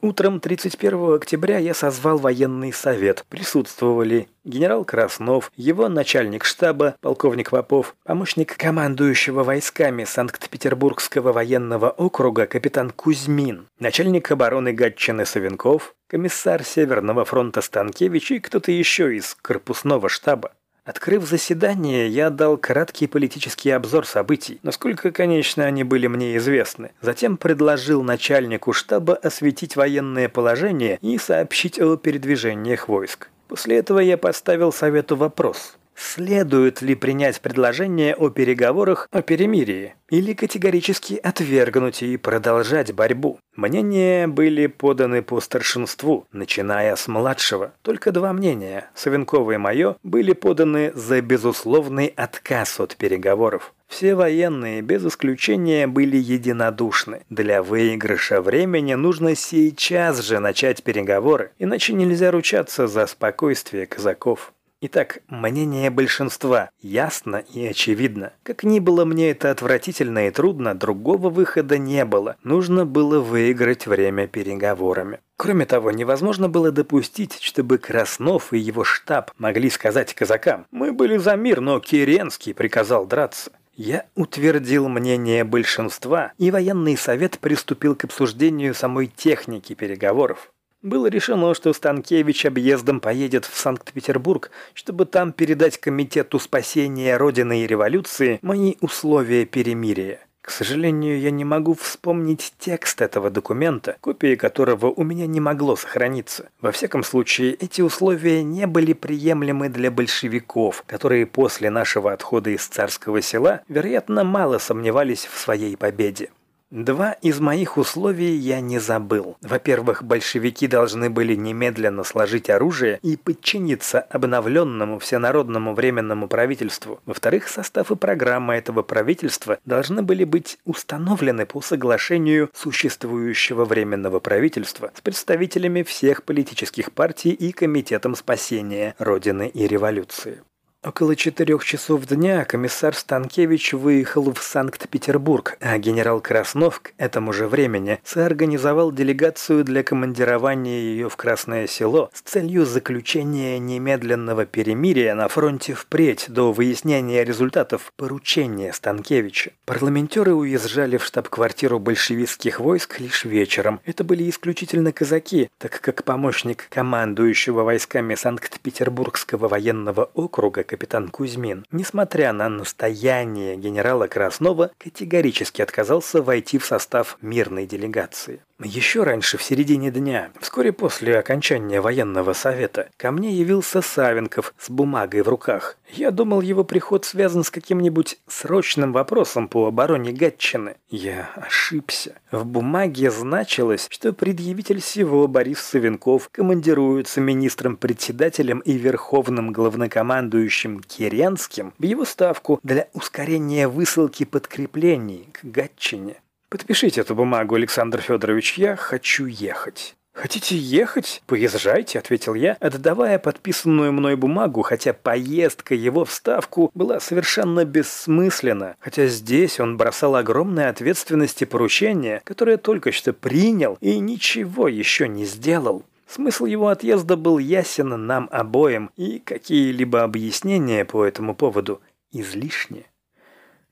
Утром 31 октября я созвал военный совет. Присутствовали генерал Краснов, его начальник штаба, полковник Попов, помощник командующего войсками Санкт-Петербургского военного округа капитан Кузьмин, начальник обороны Гатчины Савенков, комиссар Северного фронта Станкевич и кто-то еще из корпусного штаба. Открыв заседание, я дал краткий политический обзор событий, насколько, конечно, они были мне известны. Затем предложил начальнику штаба осветить военное положение и сообщить о передвижениях войск. После этого я поставил совету вопрос – Следует ли принять предложение о переговорах о перемирии или категорически отвергнуть и продолжать борьбу? Мнения были поданы по старшинству, начиная с младшего. Только два мнения, Савенкова и мое, были поданы за безусловный отказ от переговоров. Все военные, без исключения, были единодушны. Для выигрыша времени нужно сейчас же начать переговоры, иначе нельзя ручаться за спокойствие казаков. Итак, мнение большинства ясно и очевидно. Как ни было мне это отвратительно и трудно, другого выхода не было. Нужно было выиграть время переговорами. Кроме того, невозможно было допустить, чтобы Краснов и его штаб могли сказать казакам «Мы были за мир, но Керенский приказал драться». Я утвердил мнение большинства, и военный совет приступил к обсуждению самой техники переговоров. Было решено, что Станкевич объездом поедет в Санкт-Петербург, чтобы там передать Комитету спасения Родины и революции мои условия перемирия. К сожалению, я не могу вспомнить текст этого документа, копии которого у меня не могло сохраниться. Во всяком случае, эти условия не были приемлемы для большевиков, которые после нашего отхода из царского села, вероятно, мало сомневались в своей победе. Два из моих условий я не забыл. Во-первых, большевики должны были немедленно сложить оружие и подчиниться обновленному всенародному временному правительству. Во-вторых, состав и программа этого правительства должны были быть установлены по соглашению существующего временного правительства с представителями всех политических партий и Комитетом спасения Родины и революции. Около четырех часов дня комиссар Станкевич выехал в Санкт-Петербург, а генерал Краснов к этому же времени соорганизовал делегацию для командирования ее в Красное Село с целью заключения немедленного перемирия на фронте впредь до выяснения результатов поручения Станкевича. Парламентеры уезжали в штаб-квартиру большевистских войск лишь вечером. Это были исключительно казаки, так как помощник командующего войсками Санкт-Петербургского военного округа капитан Кузьмин, несмотря на настояние генерала Краснова, категорически отказался войти в состав мирной делегации. Еще раньше, в середине дня, вскоре после окончания военного совета, ко мне явился Савенков с бумагой в руках. Я думал, его приход связан с каким-нибудь срочным вопросом по обороне Гатчины. Я ошибся. В бумаге значилось, что предъявитель всего Борис Савенков командируется министром-председателем и верховным главнокомандующим Керенским в его ставку для ускорения высылки подкреплений к Гатчине. «Подпишите эту бумагу, Александр Федорович, я хочу ехать». «Хотите ехать? Поезжайте», — ответил я, отдавая подписанную мной бумагу, хотя поездка его в Ставку была совершенно бессмысленна, хотя здесь он бросал огромные ответственности поручения, которые только что принял и ничего еще не сделал. Смысл его отъезда был ясен нам обоим, и какие-либо объяснения по этому поводу излишни.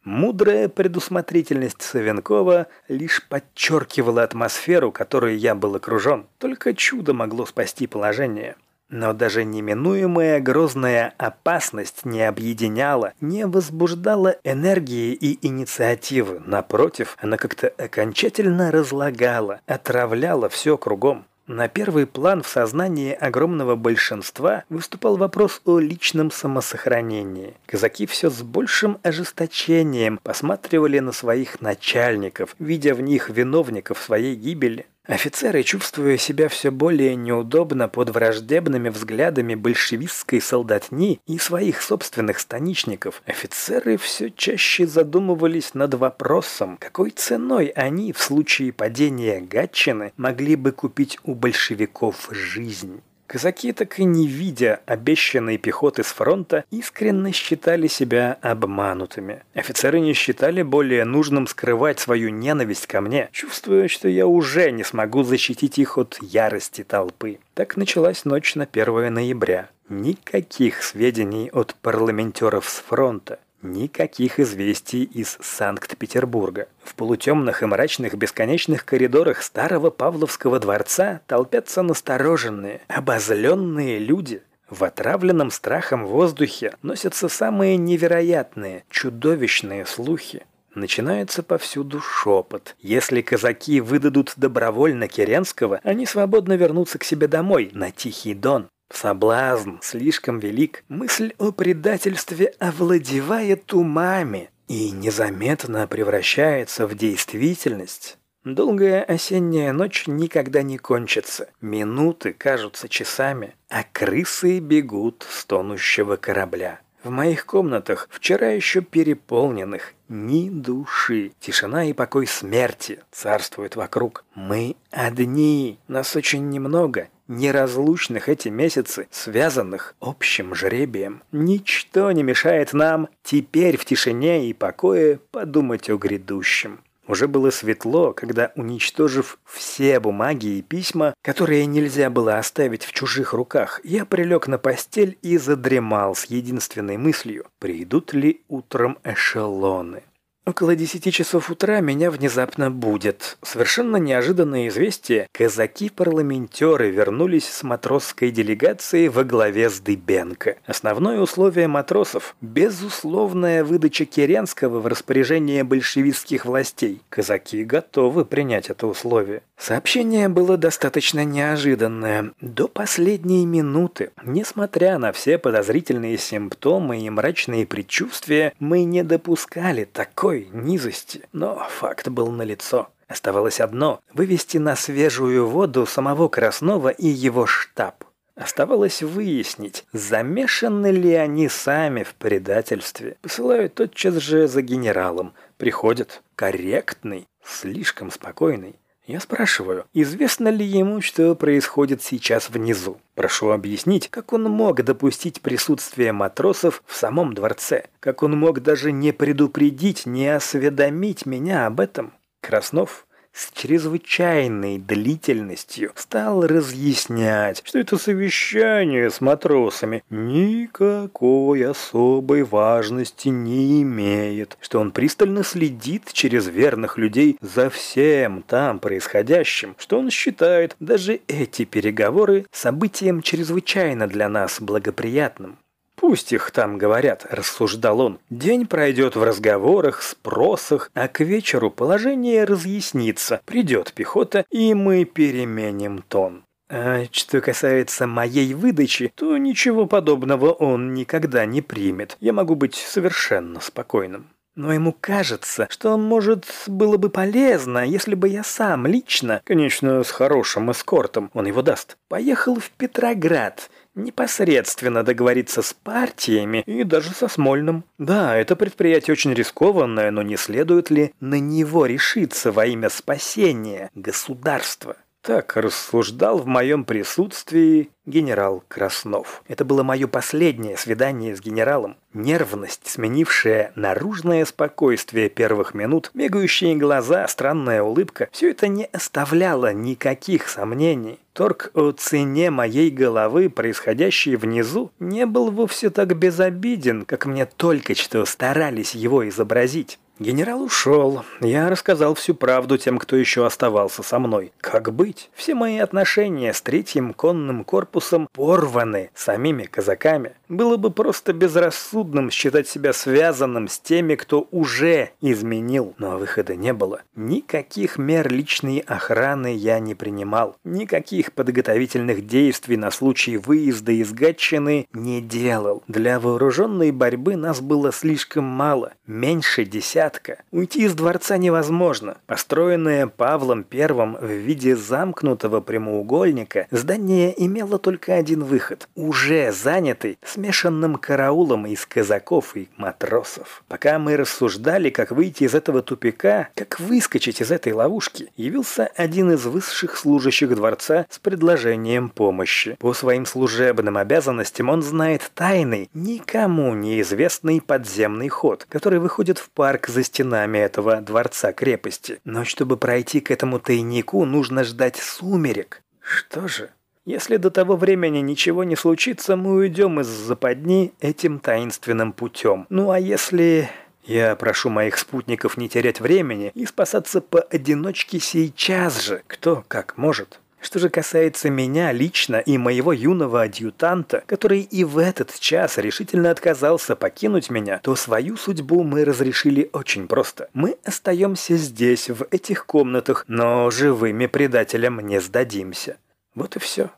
Мудрая предусмотрительность Савенкова лишь подчеркивала атмосферу, которой я был окружен. Только чудо могло спасти положение. Но даже неминуемая грозная опасность не объединяла, не возбуждала энергии и инициативы. Напротив, она как-то окончательно разлагала, отравляла все кругом. На первый план в сознании огромного большинства выступал вопрос о личном самосохранении. Казаки все с большим ожесточением посматривали на своих начальников, видя в них виновников своей гибели. Офицеры, чувствуя себя все более неудобно под враждебными взглядами большевистской солдатни и своих собственных станичников, офицеры все чаще задумывались над вопросом, какой ценой они в случае падения Гатчины могли бы купить у большевиков жизнь. Казаки, так и не видя обещанной пехоты с фронта, искренне считали себя обманутыми. Офицеры не считали более нужным скрывать свою ненависть ко мне, чувствуя, что я уже не смогу защитить их от ярости толпы. Так началась ночь на 1 ноября. Никаких сведений от парламентеров с фронта. Никаких известий из Санкт-Петербурга. В полутемных и мрачных бесконечных коридорах старого Павловского дворца толпятся настороженные, обозленные люди. В отравленном страхом воздухе носятся самые невероятные, чудовищные слухи. Начинается повсюду шепот. Если казаки выдадут добровольно Керенского, они свободно вернутся к себе домой, на Тихий Дон. Соблазн слишком велик, мысль о предательстве овладевает умами и незаметно превращается в действительность. Долгая осенняя ночь никогда не кончится, минуты кажутся часами, а крысы бегут с тонущего корабля. В моих комнатах, вчера еще переполненных, ни души. Тишина и покой смерти царствуют вокруг. Мы одни. Нас очень немного. Неразлучных эти месяцы, связанных общим жребием. Ничто не мешает нам теперь в тишине и покое подумать о грядущем. Уже было светло, когда, уничтожив все бумаги и письма, которые нельзя было оставить в чужих руках, я прилег на постель и задремал с единственной мыслью, придут ли утром эшелоны. Около десяти часов утра меня внезапно будет. Совершенно неожиданное известие. Казаки-парламентеры вернулись с матросской делегацией во главе с Дыбенко. Основное условие матросов – безусловная выдача Керенского в распоряжение большевистских властей. Казаки готовы принять это условие. Сообщение было достаточно неожиданное. До последней минуты, несмотря на все подозрительные симптомы и мрачные предчувствия, мы не допускали такой низости. Но факт был налицо. Оставалось одно – вывести на свежую воду самого Краснова и его штаб. Оставалось выяснить, замешаны ли они сами в предательстве. Посылают тотчас же за генералом. Приходят. Корректный, слишком спокойный. Я спрашиваю, известно ли ему, что происходит сейчас внизу? Прошу объяснить, как он мог допустить присутствие матросов в самом дворце? Как он мог даже не предупредить, не осведомить меня об этом? Краснов с чрезвычайной длительностью стал разъяснять, что это совещание с матросами никакой особой важности не имеет, что он пристально следит через верных людей за всем там происходящим, что он считает даже эти переговоры событием чрезвычайно для нас благоприятным. Пусть их там говорят, рассуждал он. День пройдет в разговорах, спросах, а к вечеру положение разъяснится. Придет пехота, и мы переменим тон. А что касается моей выдачи, то ничего подобного он никогда не примет. Я могу быть совершенно спокойным. Но ему кажется, что, может, было бы полезно, если бы я сам лично, конечно, с хорошим эскортом, он его даст, поехал в Петроград непосредственно договориться с партиями и даже со Смольным. Да, это предприятие очень рискованное, но не следует ли на него решиться во имя спасения государства? Так рассуждал в моем присутствии генерал Краснов. Это было мое последнее свидание с генералом. Нервность, сменившая наружное спокойствие первых минут, бегающие глаза, странная улыбка – все это не оставляло никаких сомнений. Торг о цене моей головы, происходящий внизу, не был вовсе так безобиден, как мне только что старались его изобразить. Генерал ушел. Я рассказал всю правду тем, кто еще оставался со мной. Как быть? Все мои отношения с третьим конным корпусом порваны самими казаками. Было бы просто безрассудным считать себя связанным с теми, кто уже изменил. Но выхода не было. Никаких мер личной охраны я не принимал. Никаких подготовительных действий на случай выезда из Гатчины не делал. Для вооруженной борьбы нас было слишком мало. Меньше десятка. Уйти из дворца невозможно. Построенное Павлом I в виде замкнутого прямоугольника, здание имело только один выход. Уже занятый смешанным караулом из казаков и матросов. Пока мы рассуждали, как выйти из этого тупика, как выскочить из этой ловушки, явился один из высших служащих дворца с предложением помощи. По своим служебным обязанностям он знает тайный, никому неизвестный подземный ход, который выходит в парк за стенами этого дворца-крепости. Но чтобы пройти к этому тайнику, нужно ждать сумерек. Что же? Если до того времени ничего не случится, мы уйдем из западни этим таинственным путем. Ну а если... Я прошу моих спутников не терять времени и спасаться поодиночке сейчас же, кто как может. Что же касается меня лично и моего юного адъютанта, который и в этот час решительно отказался покинуть меня, то свою судьбу мы разрешили очень просто. Мы остаемся здесь, в этих комнатах, но живыми предателям не сдадимся. Вот и все.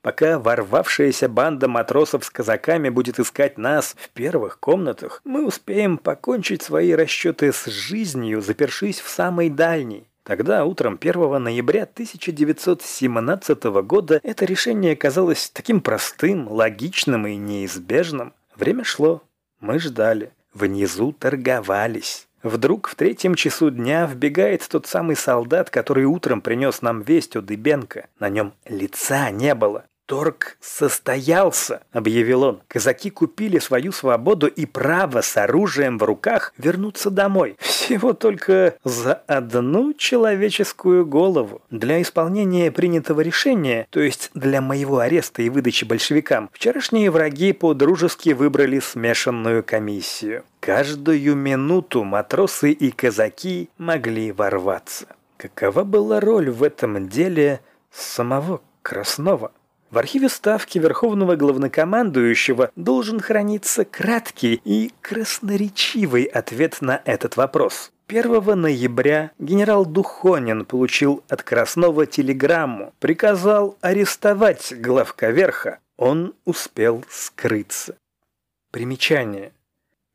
Пока ворвавшаяся банда матросов с казаками будет искать нас в первых комнатах, мы успеем покончить свои расчеты с жизнью, запершись в самой дальней. Тогда, утром 1 ноября 1917 года, это решение казалось таким простым, логичным и неизбежным. Время шло. Мы ждали. Внизу торговались. Вдруг в третьем часу дня вбегает тот самый солдат, который утром принес нам весть о Дыбенко. На нем лица не было. «Торг состоялся», — объявил он. «Казаки купили свою свободу и право с оружием в руках вернуться домой. Всего только за одну человеческую голову. Для исполнения принятого решения, то есть для моего ареста и выдачи большевикам, вчерашние враги по-дружески выбрали смешанную комиссию. Каждую минуту матросы и казаки могли ворваться. Какова была роль в этом деле самого Краснова? В архиве Ставки Верховного Главнокомандующего должен храниться краткий и красноречивый ответ на этот вопрос. 1 ноября генерал Духонин получил от Краснова телеграмму, приказал арестовать главка верха. Он успел скрыться. Примечание.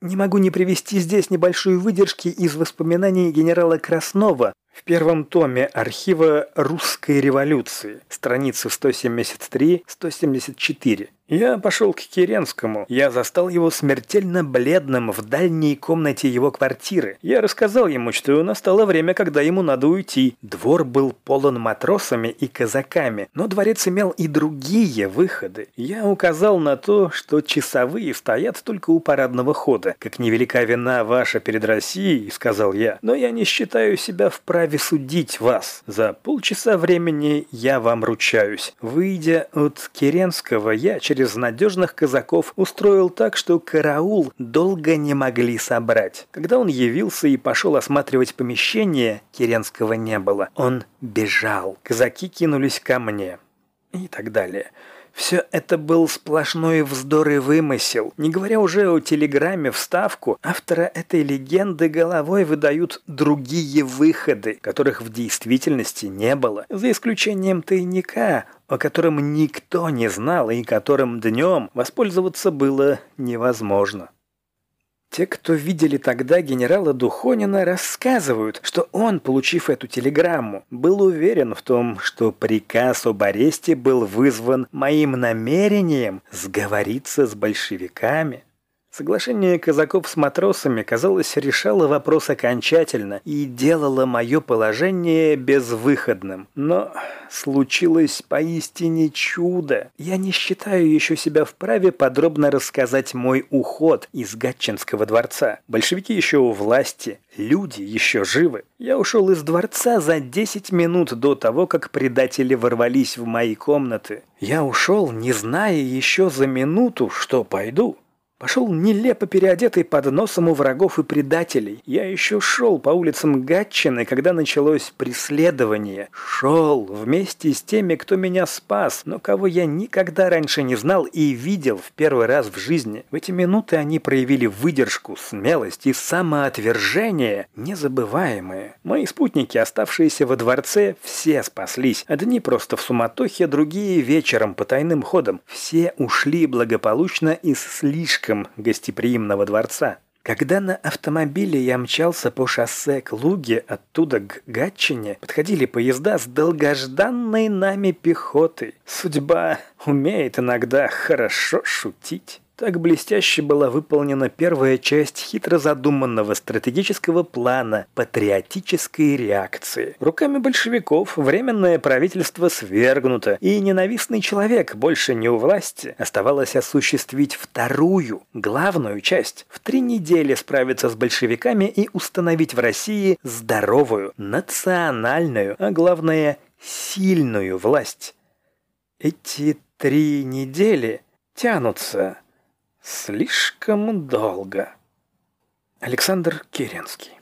Не могу не привести здесь небольшую выдержки из воспоминаний генерала Краснова, в первом томе архива русской революции, страницы 173-174. Я пошел к Керенскому. Я застал его смертельно бледным в дальней комнате его квартиры. Я рассказал ему, что настало время, когда ему надо уйти. Двор был полон матросами и казаками, но дворец имел и другие выходы. Я указал на то, что часовые стоят только у парадного хода. Как невелика вина ваша перед Россией, сказал я, но я не считаю себя вправе судить вас. За полчаса времени я вам ручаюсь. Выйдя от Керенского, я через через надежных казаков устроил так, что караул долго не могли собрать. Когда он явился и пошел осматривать помещение, Керенского не было. Он бежал. Казаки кинулись ко мне. И так далее. Все это был сплошной вздор и вымысел. Не говоря уже о телеграмме вставку, автора этой легенды головой выдают другие выходы, которых в действительности не было, за исключением тайника, о котором никто не знал и которым днем воспользоваться было невозможно. Те, кто видели тогда генерала Духонина, рассказывают, что он, получив эту телеграмму, был уверен в том, что приказ об аресте был вызван моим намерением сговориться с большевиками. Соглашение казаков с матросами, казалось, решало вопрос окончательно и делало мое положение безвыходным. Но случилось поистине чудо. Я не считаю еще себя вправе подробно рассказать мой уход из Гатчинского дворца. Большевики еще у власти, люди еще живы. Я ушел из дворца за 10 минут до того, как предатели ворвались в мои комнаты. Я ушел, не зная еще за минуту, что пойду. Пошел нелепо переодетый под носом у врагов и предателей. Я еще шел по улицам Гатчины, когда началось преследование. Шел вместе с теми, кто меня спас, но кого я никогда раньше не знал и видел в первый раз в жизни. В эти минуты они проявили выдержку, смелость и самоотвержение незабываемые. Мои спутники, оставшиеся во дворце, все спаслись. Одни просто в суматохе, другие вечером по тайным ходам. Все ушли благополучно из слишком слишком гостеприимного дворца. Когда на автомобиле я мчался по шоссе к Луге, оттуда к Гатчине, подходили поезда с долгожданной нами пехотой. Судьба умеет иногда хорошо шутить. Так блестяще была выполнена первая часть хитро задуманного стратегического плана патриотической реакции. Руками большевиков временное правительство свергнуто, и ненавистный человек больше не у власти. Оставалось осуществить вторую, главную часть. В три недели справиться с большевиками и установить в России здоровую, национальную, а главное, сильную власть. Эти три недели тянутся Слишком долго. Александр Керенский